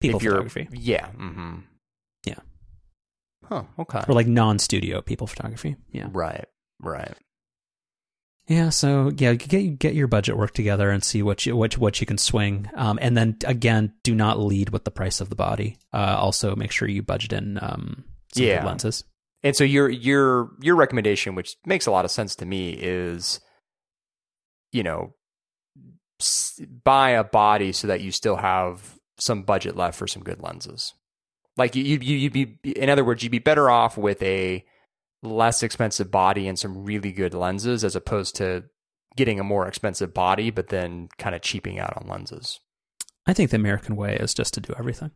S2: People photography.
S1: Yeah. Mm-hmm.
S2: Yeah.
S1: Huh. Okay.
S2: Or like non-studio people photography. Yeah.
S1: Right. Right.
S2: Yeah, so yeah, get get your budget work together and see what you what what you can swing. Um, and then again, do not lead with the price of the body. Uh, also make sure you budget in um some
S1: Yeah.
S2: good lenses.
S1: And so your your your recommendation, which makes a lot of sense to me, is you know buy a body so that you still have some budget left for some good lenses. Like you you you'd be in other words, you'd be better off with a less expensive body and some really good lenses as opposed to getting a more expensive body but then kind of cheaping out on lenses.
S2: I think the American way is just to do everything.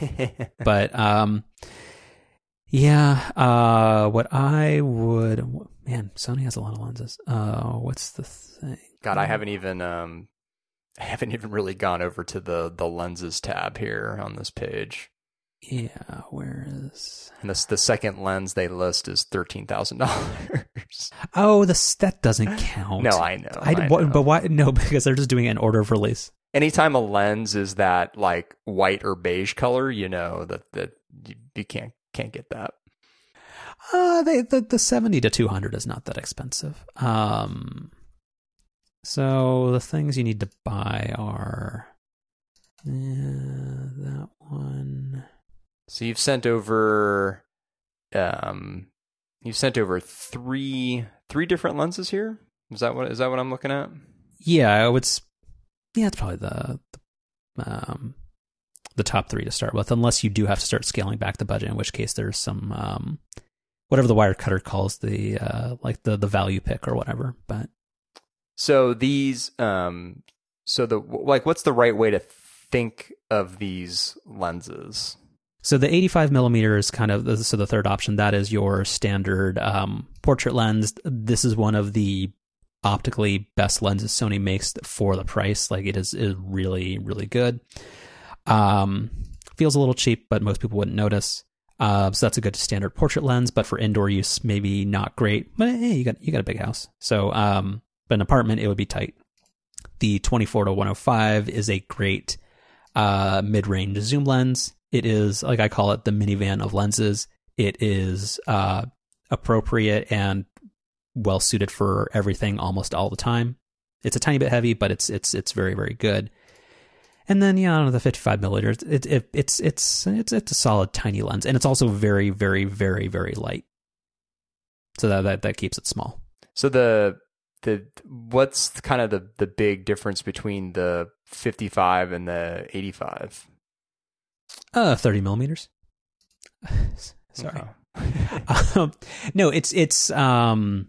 S2: But um, yeah, uh, what I would man, Sony has a lot of lenses. Uh, what's the thing?
S1: God, I haven't even um I haven't even really gone over to the the lenses tab here on this page.
S2: Yeah, where is?
S1: And this the second lens they list is thirteen thousand dollars.
S2: Oh, the that doesn't count.
S1: No, I know.
S2: I,
S1: I know.
S2: but why? No, because they're just doing an order of release.
S1: Anytime a lens is that like white or beige color, you know that that you, you can't can't get that.
S2: Uh, they, the the seventy to two hundred is not that expensive. Um, so the things you need to buy are, yeah, that one.
S1: So you've sent over, um, you've sent over three three different lenses here. Is that what is that what I'm looking at?
S2: Yeah, I would. Yeah, it's probably the, the um the top three to start with, unless you do have to start scaling back the budget. In which case, there's some um whatever the Wirecutter calls the uh like the the value pick or whatever. But
S1: So these, um, so the like, what's the right way to think of these lenses?
S2: So the 85 millimeter is kind of so the third option. That is your standard um, portrait lens. This is one of the optically best lenses Sony makes for the price. Like it is is really really good. Um, feels a little cheap, but most people wouldn't notice. Uh, so that's a good standard portrait lens, but for indoor use, maybe not great. But hey, you got you got a big house, so um, but an apartment it would be tight. The 24 to 105 is a great uh, mid-range zoom lens. It is like I call it the minivan of lenses. It is uh, appropriate and well suited for everything almost all the time. It's a tiny bit heavy, but it's it's it's very very good. And then yeah, I don't know, the 55 millimeters. It, it it's it's it's it's a solid tiny lens, and it's also very very very very light. So that that, that keeps it small.
S1: So the the what's kind of the the big difference between the 55 and the 85?
S2: Uh, 30 millimeters. Sorry.
S1: Okay.
S2: um, no, it's it's um,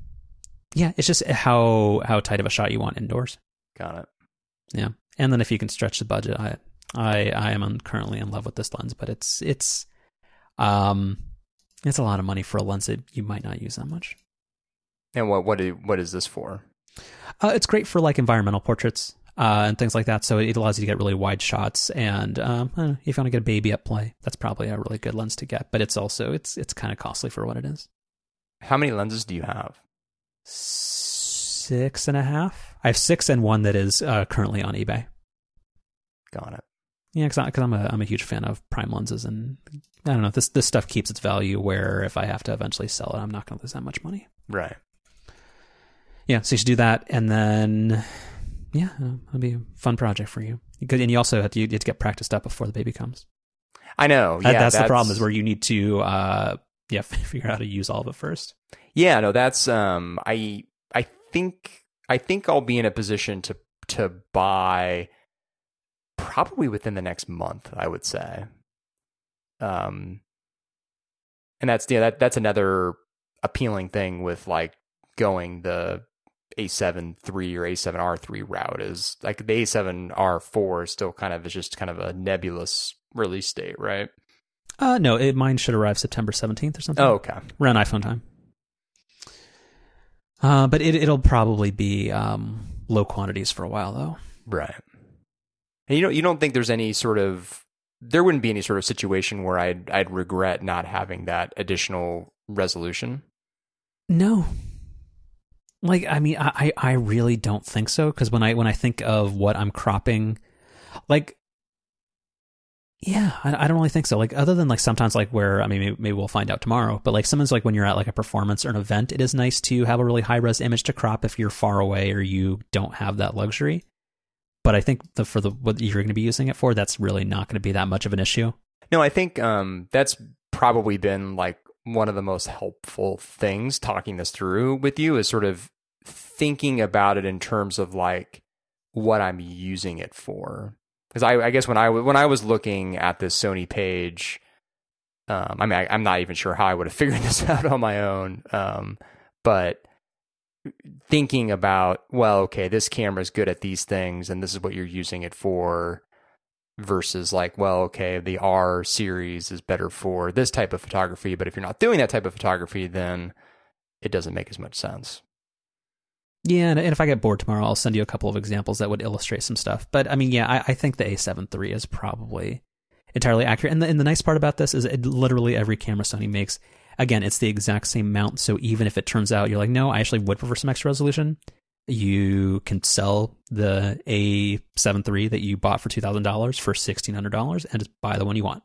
S2: yeah, it's just how how tight of a shot you want indoors.
S1: Got it.
S2: Yeah, and then if you can stretch the budget, I I I am currently in love with this lens, but it's it's um it's a lot of money for a lens that you might not use that much.
S1: And what what is, what is this for?
S2: Uh, it's great for like environmental portraits uh, and things like that. So it allows you to get really wide shots. And um, know, if you want to get a baby at play, that's probably a really good lens to get. But it's also it's it's kind of costly for what it is.
S1: How many lenses do you have?
S2: Six and a half. I have six and one that is uh, currently on eBay.
S1: Got it.
S2: Yeah, because I'm a I'm a huge fan of prime lenses, and I don't know this this stuff keeps its value. Where if I have to eventually sell it, I'm not going to lose that much money.
S1: Right.
S2: Yeah, so you should do that, and then yeah, uh, it'll be a fun project for you. Good, and you also have to you have to get practiced up before the baby comes.
S1: I know.
S2: That-
S1: Yeah,
S2: that's, the problem is where you need to uh yeah figure out how to use all of it first.
S1: Yeah, no, that's um I I think I think I'll be in a position to to buy probably within the next month, I would say. Um and that's yeah, that that's another appealing thing with like going the A7 3 or A7R 3 route is like the A7 R4 is still kind of is just kind of a nebulous release date, right?
S2: Uh no, it mine should arrive September seventeenth or something.
S1: Oh, okay.
S2: around iPhone time. Uh, but it it'll probably be um low quantities for a while though.
S1: Right. And you don't you don't think there's any sort of there wouldn't be any sort of situation where I'd I'd regret not having that additional resolution.
S2: No. Like I mean I I really don't think so because when I when I think of what I'm cropping like yeah, I, I don't really think so. Like other than like sometimes like where I mean maybe, maybe we'll find out tomorrow, but like sometimes like when you're at like a performance or an event, it is nice to have a really high res image to crop if you're far away or you don't have that luxury. But I think the for the what you're going to be using it for, that's really not going to be that much of an issue.
S1: No, I think um that's probably been like one of the most helpful things talking this through with you is sort of thinking about it in terms of like what I'm using it for. Because I, I guess when I when I was looking at this Sony page, um, I mean I, I'm not even sure how I would have figured this out on my own, um, but thinking about well, okay, this camera is good at these things, and this is what you're using it for versus like, well, okay, the R series is better for this type of photography, but if you're not doing that type of photography, then it doesn't make as much sense.
S2: Yeah, and, if I get bored tomorrow, I'll send you a couple of examples that would illustrate some stuff. But I mean, yeah, I, I think the A7 III is probably entirely accurate. And the, and the nice part about this is it, literally every camera Sony makes, again, it's the exact same mount. So even if it turns out you're like, no, I actually would prefer some extra resolution, you can sell the A7 III that you bought for two thousand dollars for sixteen hundred dollars and just buy the one you want.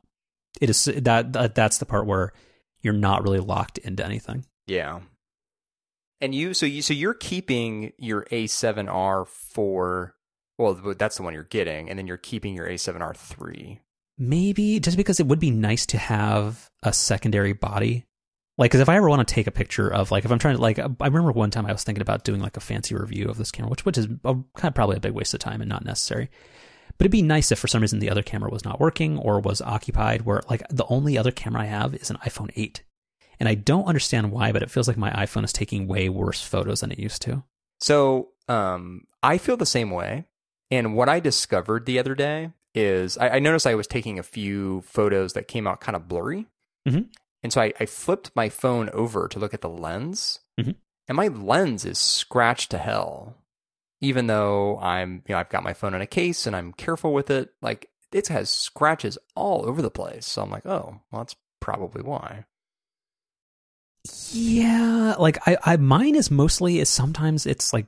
S2: It is that, that that's the part where you're not really locked into anything.
S1: Yeah. And you, so you, so you're keeping your A7R for, well, that's the one you're getting, and then you're keeping your A7R three.
S2: Maybe just because it would be nice to have a secondary body. Like, because if I ever want to take a picture of, like, if I'm trying to, like, I remember one time I was thinking about doing like a fancy review of this camera, which which is a, kind of probably a big waste of time and not necessary. But it'd be nice if for some reason the other camera was not working or was occupied. Where like the only other camera I have is an iPhone 8, and I don't understand why, but it feels like my iPhone is taking way worse photos than it used to.
S1: So, um, I feel the same way. And what I discovered the other day is I, I noticed I was taking a few photos that came out kind of blurry.
S2: Mhm.
S1: And so I, I flipped my phone over to look at the lens,
S2: Mhm.
S1: and my lens is scratched to hell. Even though I'm, you know, I've got my phone in a case and I'm careful with it, like it has scratches all over the place. So I'm like, oh, well, that's probably why.
S2: Yeah, like I, I mine is mostly is sometimes it's like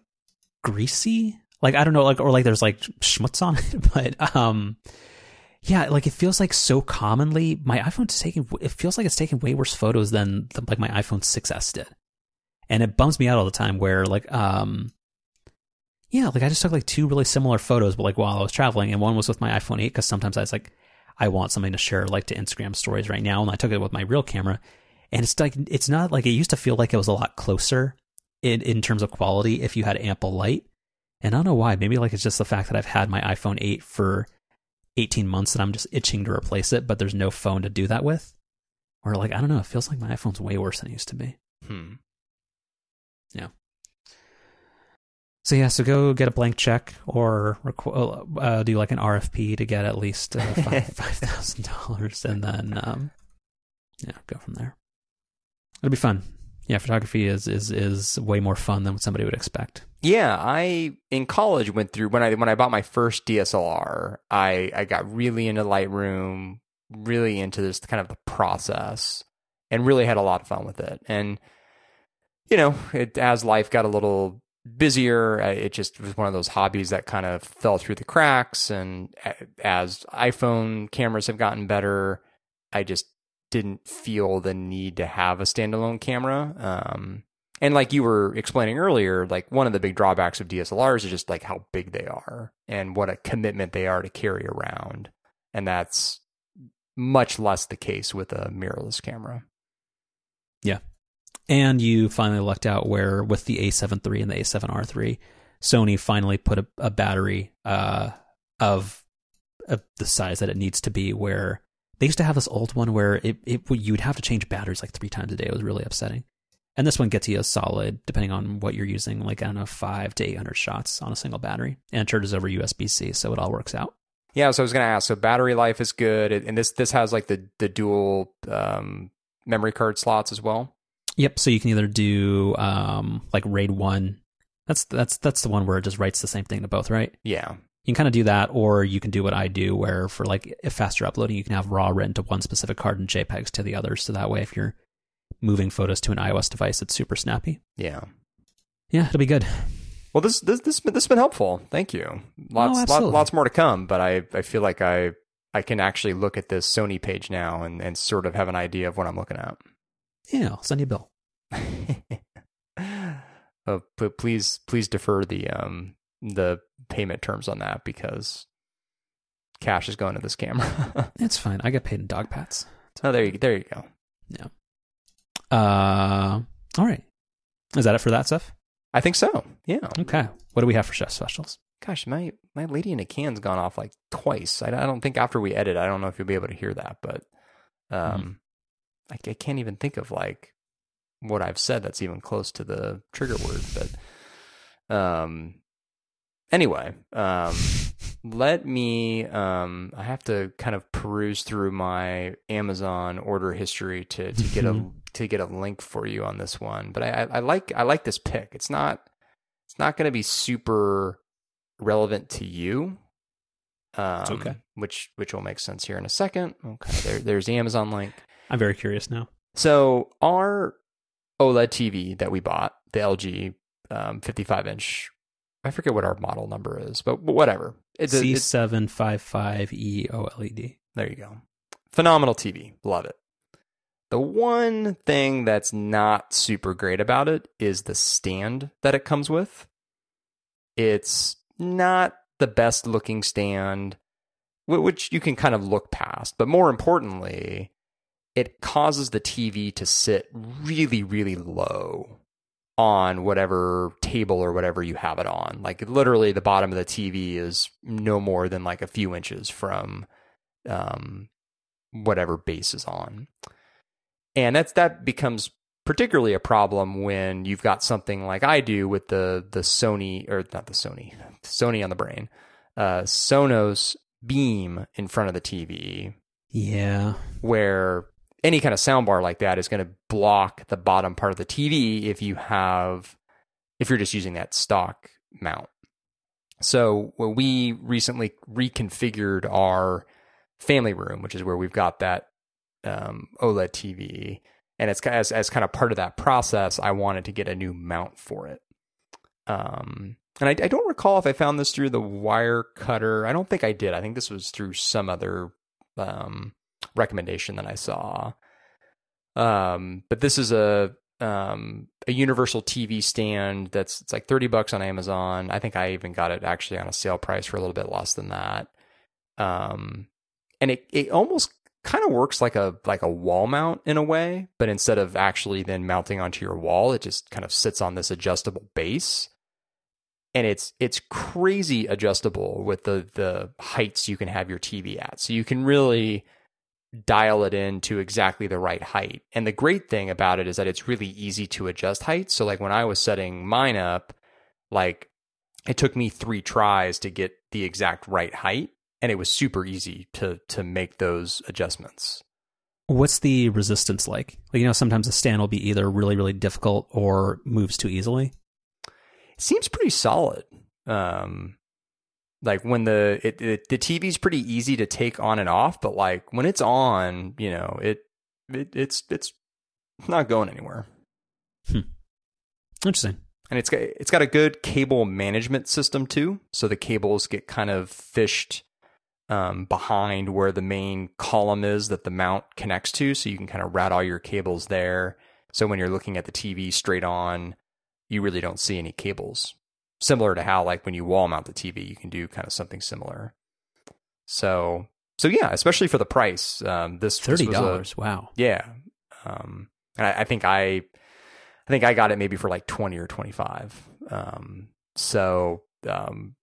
S2: greasy. Like I don't know, like or like there's like schmutz on it, but um, yeah, like it feels like so commonly my iPhone's taking. It feels like it's taking way worse photos than, than like my iPhone 6s did, and it bums me out all the time. Where like um, yeah, like I just took like two really similar photos, but like while I was traveling, and one was with my iPhone 8 because sometimes I was like, I want something to share like to Instagram stories right now, and I took it with my real camera, and it's like it's not like it used to feel like it was a lot closer in in terms of quality if you had ample light. And I don't know why. Maybe like it's just the fact that I've had my iPhone 8 for 18 months and I'm just itching to replace it, but there's no phone to do that with. Or like I don't know, it feels like my iPhone's way worse than it used to be.
S1: Hmm. Yeah.
S2: So yeah, so go get a blank check or requ- uh, do like an RFP to get at least uh, five five thousand dollars, and then um, yeah, go from there. It'll be fun. Yeah, photography is is is way more fun than somebody would expect.
S1: Yeah, I in college went through when I when I bought my first DSLR, I I got really into Lightroom, really into this kind of the process, and really had a lot of fun with it. And you know, it, as life got a little busier, it just was one of those hobbies that kind of fell through the cracks. And as iPhone cameras have gotten better, I just didn't feel the need to have a standalone camera. Um, and like you were explaining earlier, like one of the big drawbacks of DSLRs is just like how big they are and what a commitment they are to carry around. And that's much less the case with a mirrorless camera. Yeah.
S2: And you finally lucked out where with the A7 III and the A7R III, Sony finally put a, a battery uh, of, of the size that it needs to be. Where they used to have this old one where it, it you'd have to change batteries like three times a day. It was really upsetting. And this one gets you a solid, depending on what you're using, like I don't know, five to eight hundred shots on a single battery, and it charges over USB C, so it all works out.
S1: Yeah, so I was going to ask. So battery life is good, and this this has like the the dual um, memory card slots as well.
S2: Yep. So you can either do um, like RAID one. That's that's that's the one where it just writes the same thing to both, right?
S1: Yeah,
S2: You can kind of do that, or you can do what I do, where for like if faster uploading, you can have RAW written to one specific card and JPEGs to the others. So that way, if you're moving photos to an iOS device, it's super snappy.
S1: yeah.
S2: Yeah, it'll be good.
S1: Well, this this this this has been helpful. Thank you. Lots lot,
S2: absolutely.
S1: lots more to come, but I I feel like I I can actually look at this Sony page now and and sort of have an idea of what I'm looking at.
S2: Yeah, I'll send you a bill.
S1: uh, please please defer the um the payment terms on that because cash is going to this camera.
S2: It's fine. I get paid in dog pats.
S1: oh, there you there you go. Yeah.
S2: Uh, all right. Is that it for that stuff?
S1: I think so. Yeah.
S2: Okay. What do we have for chef specials?
S1: Gosh, my my lady in a can's gone off like twice. I, I don't think after we edit, I don't know if you'll be able to hear that, but um, I, I can't even think of like what I've said that's even close to the trigger word. But um, anyway, um, let me. Um, I have to kind of peruse through my Amazon order history to to get a to get a link for you on this one. But I, I, I like I like this pick. It's not it's not going to be super relevant to you. Um,
S2: okay.
S1: Which which will make sense here in a second. Okay, there, there's the Amazon link.
S2: I'm very curious now.
S1: So our OLED TV that we bought, the LG um, 55 inch, I forget what our model number is, but, whatever. It's C seven
S2: five five E O L E D.
S1: There you go. Phenomenal TV. Love it. The one thing that's not super great about it is the stand that it comes with. It's not the best looking stand, which you can kind of look past. But more importantly, it causes the TV to sit really, really low on whatever table or whatever you have it on. Like literally, the bottom of the TV is no more than like a few inches from um, whatever base is on. And that's that becomes particularly a problem when you've got something like I do with the the Sony or not the Sony, Sony on the brain, uh, Sonos Beam in front of the TV,
S2: Yeah.
S1: where any kind of soundbar like that is going to block the bottom part of the TV if you have if you're just using that stock mount. So when we recently reconfigured our family room, which is where we've got that um, OLED TV, and it's as as kind of part of that process, I wanted to get a new mount for it. Um, and I, I don't recall if I found this through the wire cutter. I don't think I did. I think this was through some other um, recommendation that I saw. Um, but this is a um, a universal TV stand that's it's like thirty bucks on Amazon. I think I even got it actually on a sale price for a little bit less than that. Um, and it it almost kind of works like a like a wall mount in a way, but instead of actually then mounting onto your wall, it just kind of sits on this adjustable base. And it's it's crazy adjustable with the the heights you can have your TV at. So you can really dial it in to exactly the right height. And the great thing about it is that it's really easy to adjust height. So like when I was setting mine up, like it took me 3 tries to get the exact right height and it was super easy to to make those adjustments.
S2: What's the resistance like? Like you know, sometimes a stand will be either really, really difficult or moves too easily.
S1: It seems pretty solid. Um like when the it, it the TV's pretty easy to take on and off, but like when it's on, you know, it, it it's it's not going anywhere.
S2: Interesting.
S1: And it's got it's got a good cable management system too. So the cables get kind of fished um, behind where the main column is that the mount connects to, so you can kind of route all your cables there. So when you're looking at the TV straight on, you really don't see any cables. Similar to how like when you wall mount the TV, you can do kind of something similar. So so yeah, especially for the price, um, this
S2: Thirty dollars. Wow.
S1: yeah. Um, and I, I think I, I think I got it maybe for like 20 or 25. Um, so, um,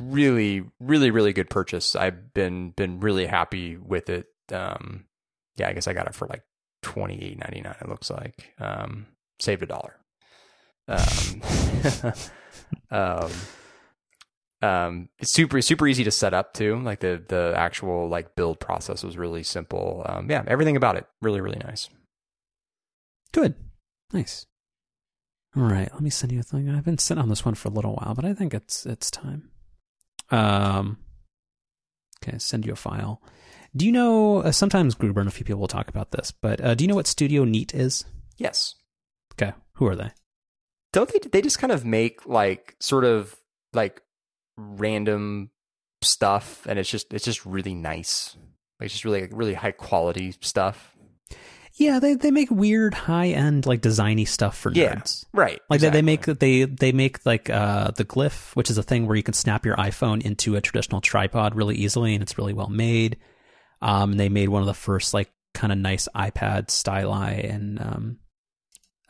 S1: really, really, really good purchase. I've been, been really happy with it. Um, yeah, I guess I got it for like 28.99. It looks like, um, saved a dollar. Um, um, it's super super easy to set up too. Like the the actual like build process was really simple. Um, yeah, everything about it really really nice.
S2: Good. Nice. All right. Let me send you a thing. I've been sitting on this one for a little while, but I think it's it's time. Um. Okay. Send you a file. Do you know? Uh, sometimes Gruber and a few people will talk about this, but uh, do you know what Studio Neat is?
S1: Yes,
S2: Okay. Who are they?
S1: Don't they? They just kind of make like sort of like random stuff, and it's just it's just really nice. Like just really really high quality stuff.
S2: Yeah, they they make weird high end like designy stuff for
S1: Yeah.
S2: nerds.
S1: Right.
S2: Like they, they make
S1: exactly.
S2: they they make like uh the Glif, which is a thing where you can snap your iPhone into a traditional tripod really easily, and it's really well made. Um, they made one of the first like kind of nice iPad styli, and um,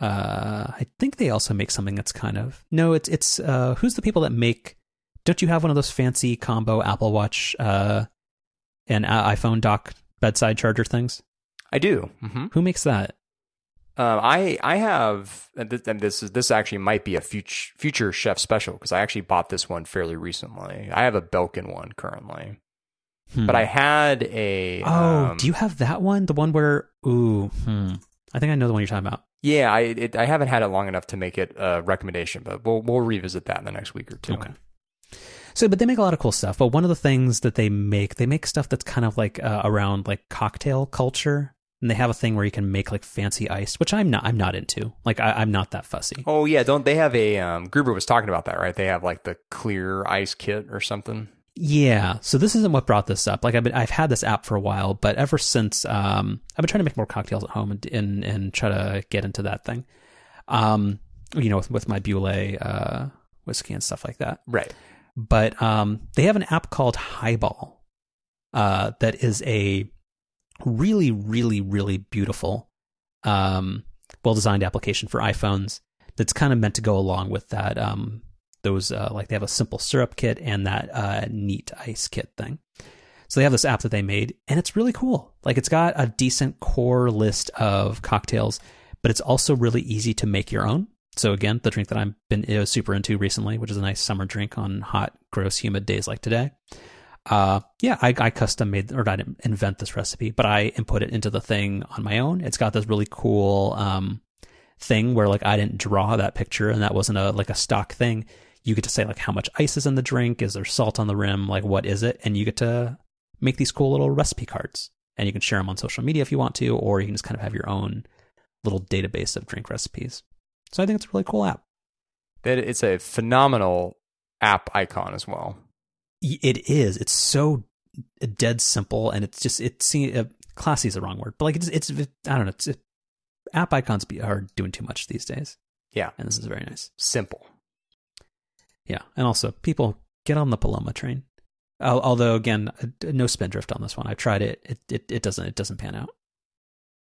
S2: uh, I think they also make something that's kind of no, it's it's uh, who's the people that make? Don't you have one of those fancy combo Apple Watch uh and uh, iPhone dock bedside charger things?
S1: I do. hmm
S2: Who makes that?
S1: Um, I I have and this, and this is this actually might be a future future chef special because I actually bought this one fairly recently. I have a Belkin one currently,
S2: Hmm.
S1: but I had a
S2: Oh,
S1: um,
S2: do you have that one? The one where ooh, hmm. I think I know the one you're talking about.
S1: Yeah, I it, I haven't had it long enough to make it a recommendation, but we'll we'll revisit that in the next week or two.
S2: Okay. So, but they make a lot of cool stuff. But one of the things that they make, they make stuff that's kind of like uh, around like cocktail culture, and they have a thing where you can make like fancy ice, which I'm not. I'm not into. Like I, am not that fussy.
S1: Oh yeah, don't they have a? Um, Gruber was talking about that, right? They have like the clear ice kit or something.
S2: Yeah. So this isn't what brought this up. Like I've been, I've had this app for a while, but ever since, um, I've been trying to make more cocktails at home and and, and try to get into that thing. Um, you know, with, with my Bulleit uh, whiskey and stuff like that.
S1: Right.
S2: But um, they have an app called Highball uh, that is a really, really, really beautiful, um, well designed application for iPhones that's kind of meant to go along with that. Those, uh, like, they have a simple syrup kit and that uh, neat ice kit thing. So they have this app that they made, and it's really cool. Like, it's got a decent core list of cocktails, but it's also really easy to make your own. So again, the drink that I've been uh, super into recently, which is a nice summer drink on hot, gross, humid days like today. Uh, yeah, I, I custom made or I didn't invent this recipe, but I input it into the thing on my own. It's got this really cool um, thing where like I didn't draw that picture, and that wasn't a like a stock thing. You get to say like how much ice is in the drink, is there salt on the rim, like what is it, and you get to make these cool little recipe cards, and you can share them on social media if you want to, or you can just kind of have your own little database of drink recipes. So I think it's a really cool app.
S1: That it's a phenomenal app icon as well.
S2: It is. It's so dead simple, and it's just it's uh, classy is the wrong word, but like it's it's I don't know. It's, it, app icons are doing too much these days.
S1: Yeah,
S2: and this is very nice.
S1: Simple.
S2: Yeah, and also people get on the Paloma train. Although again, uh, no spindrift on this one. I tried it. It it, it doesn't it doesn't pan out.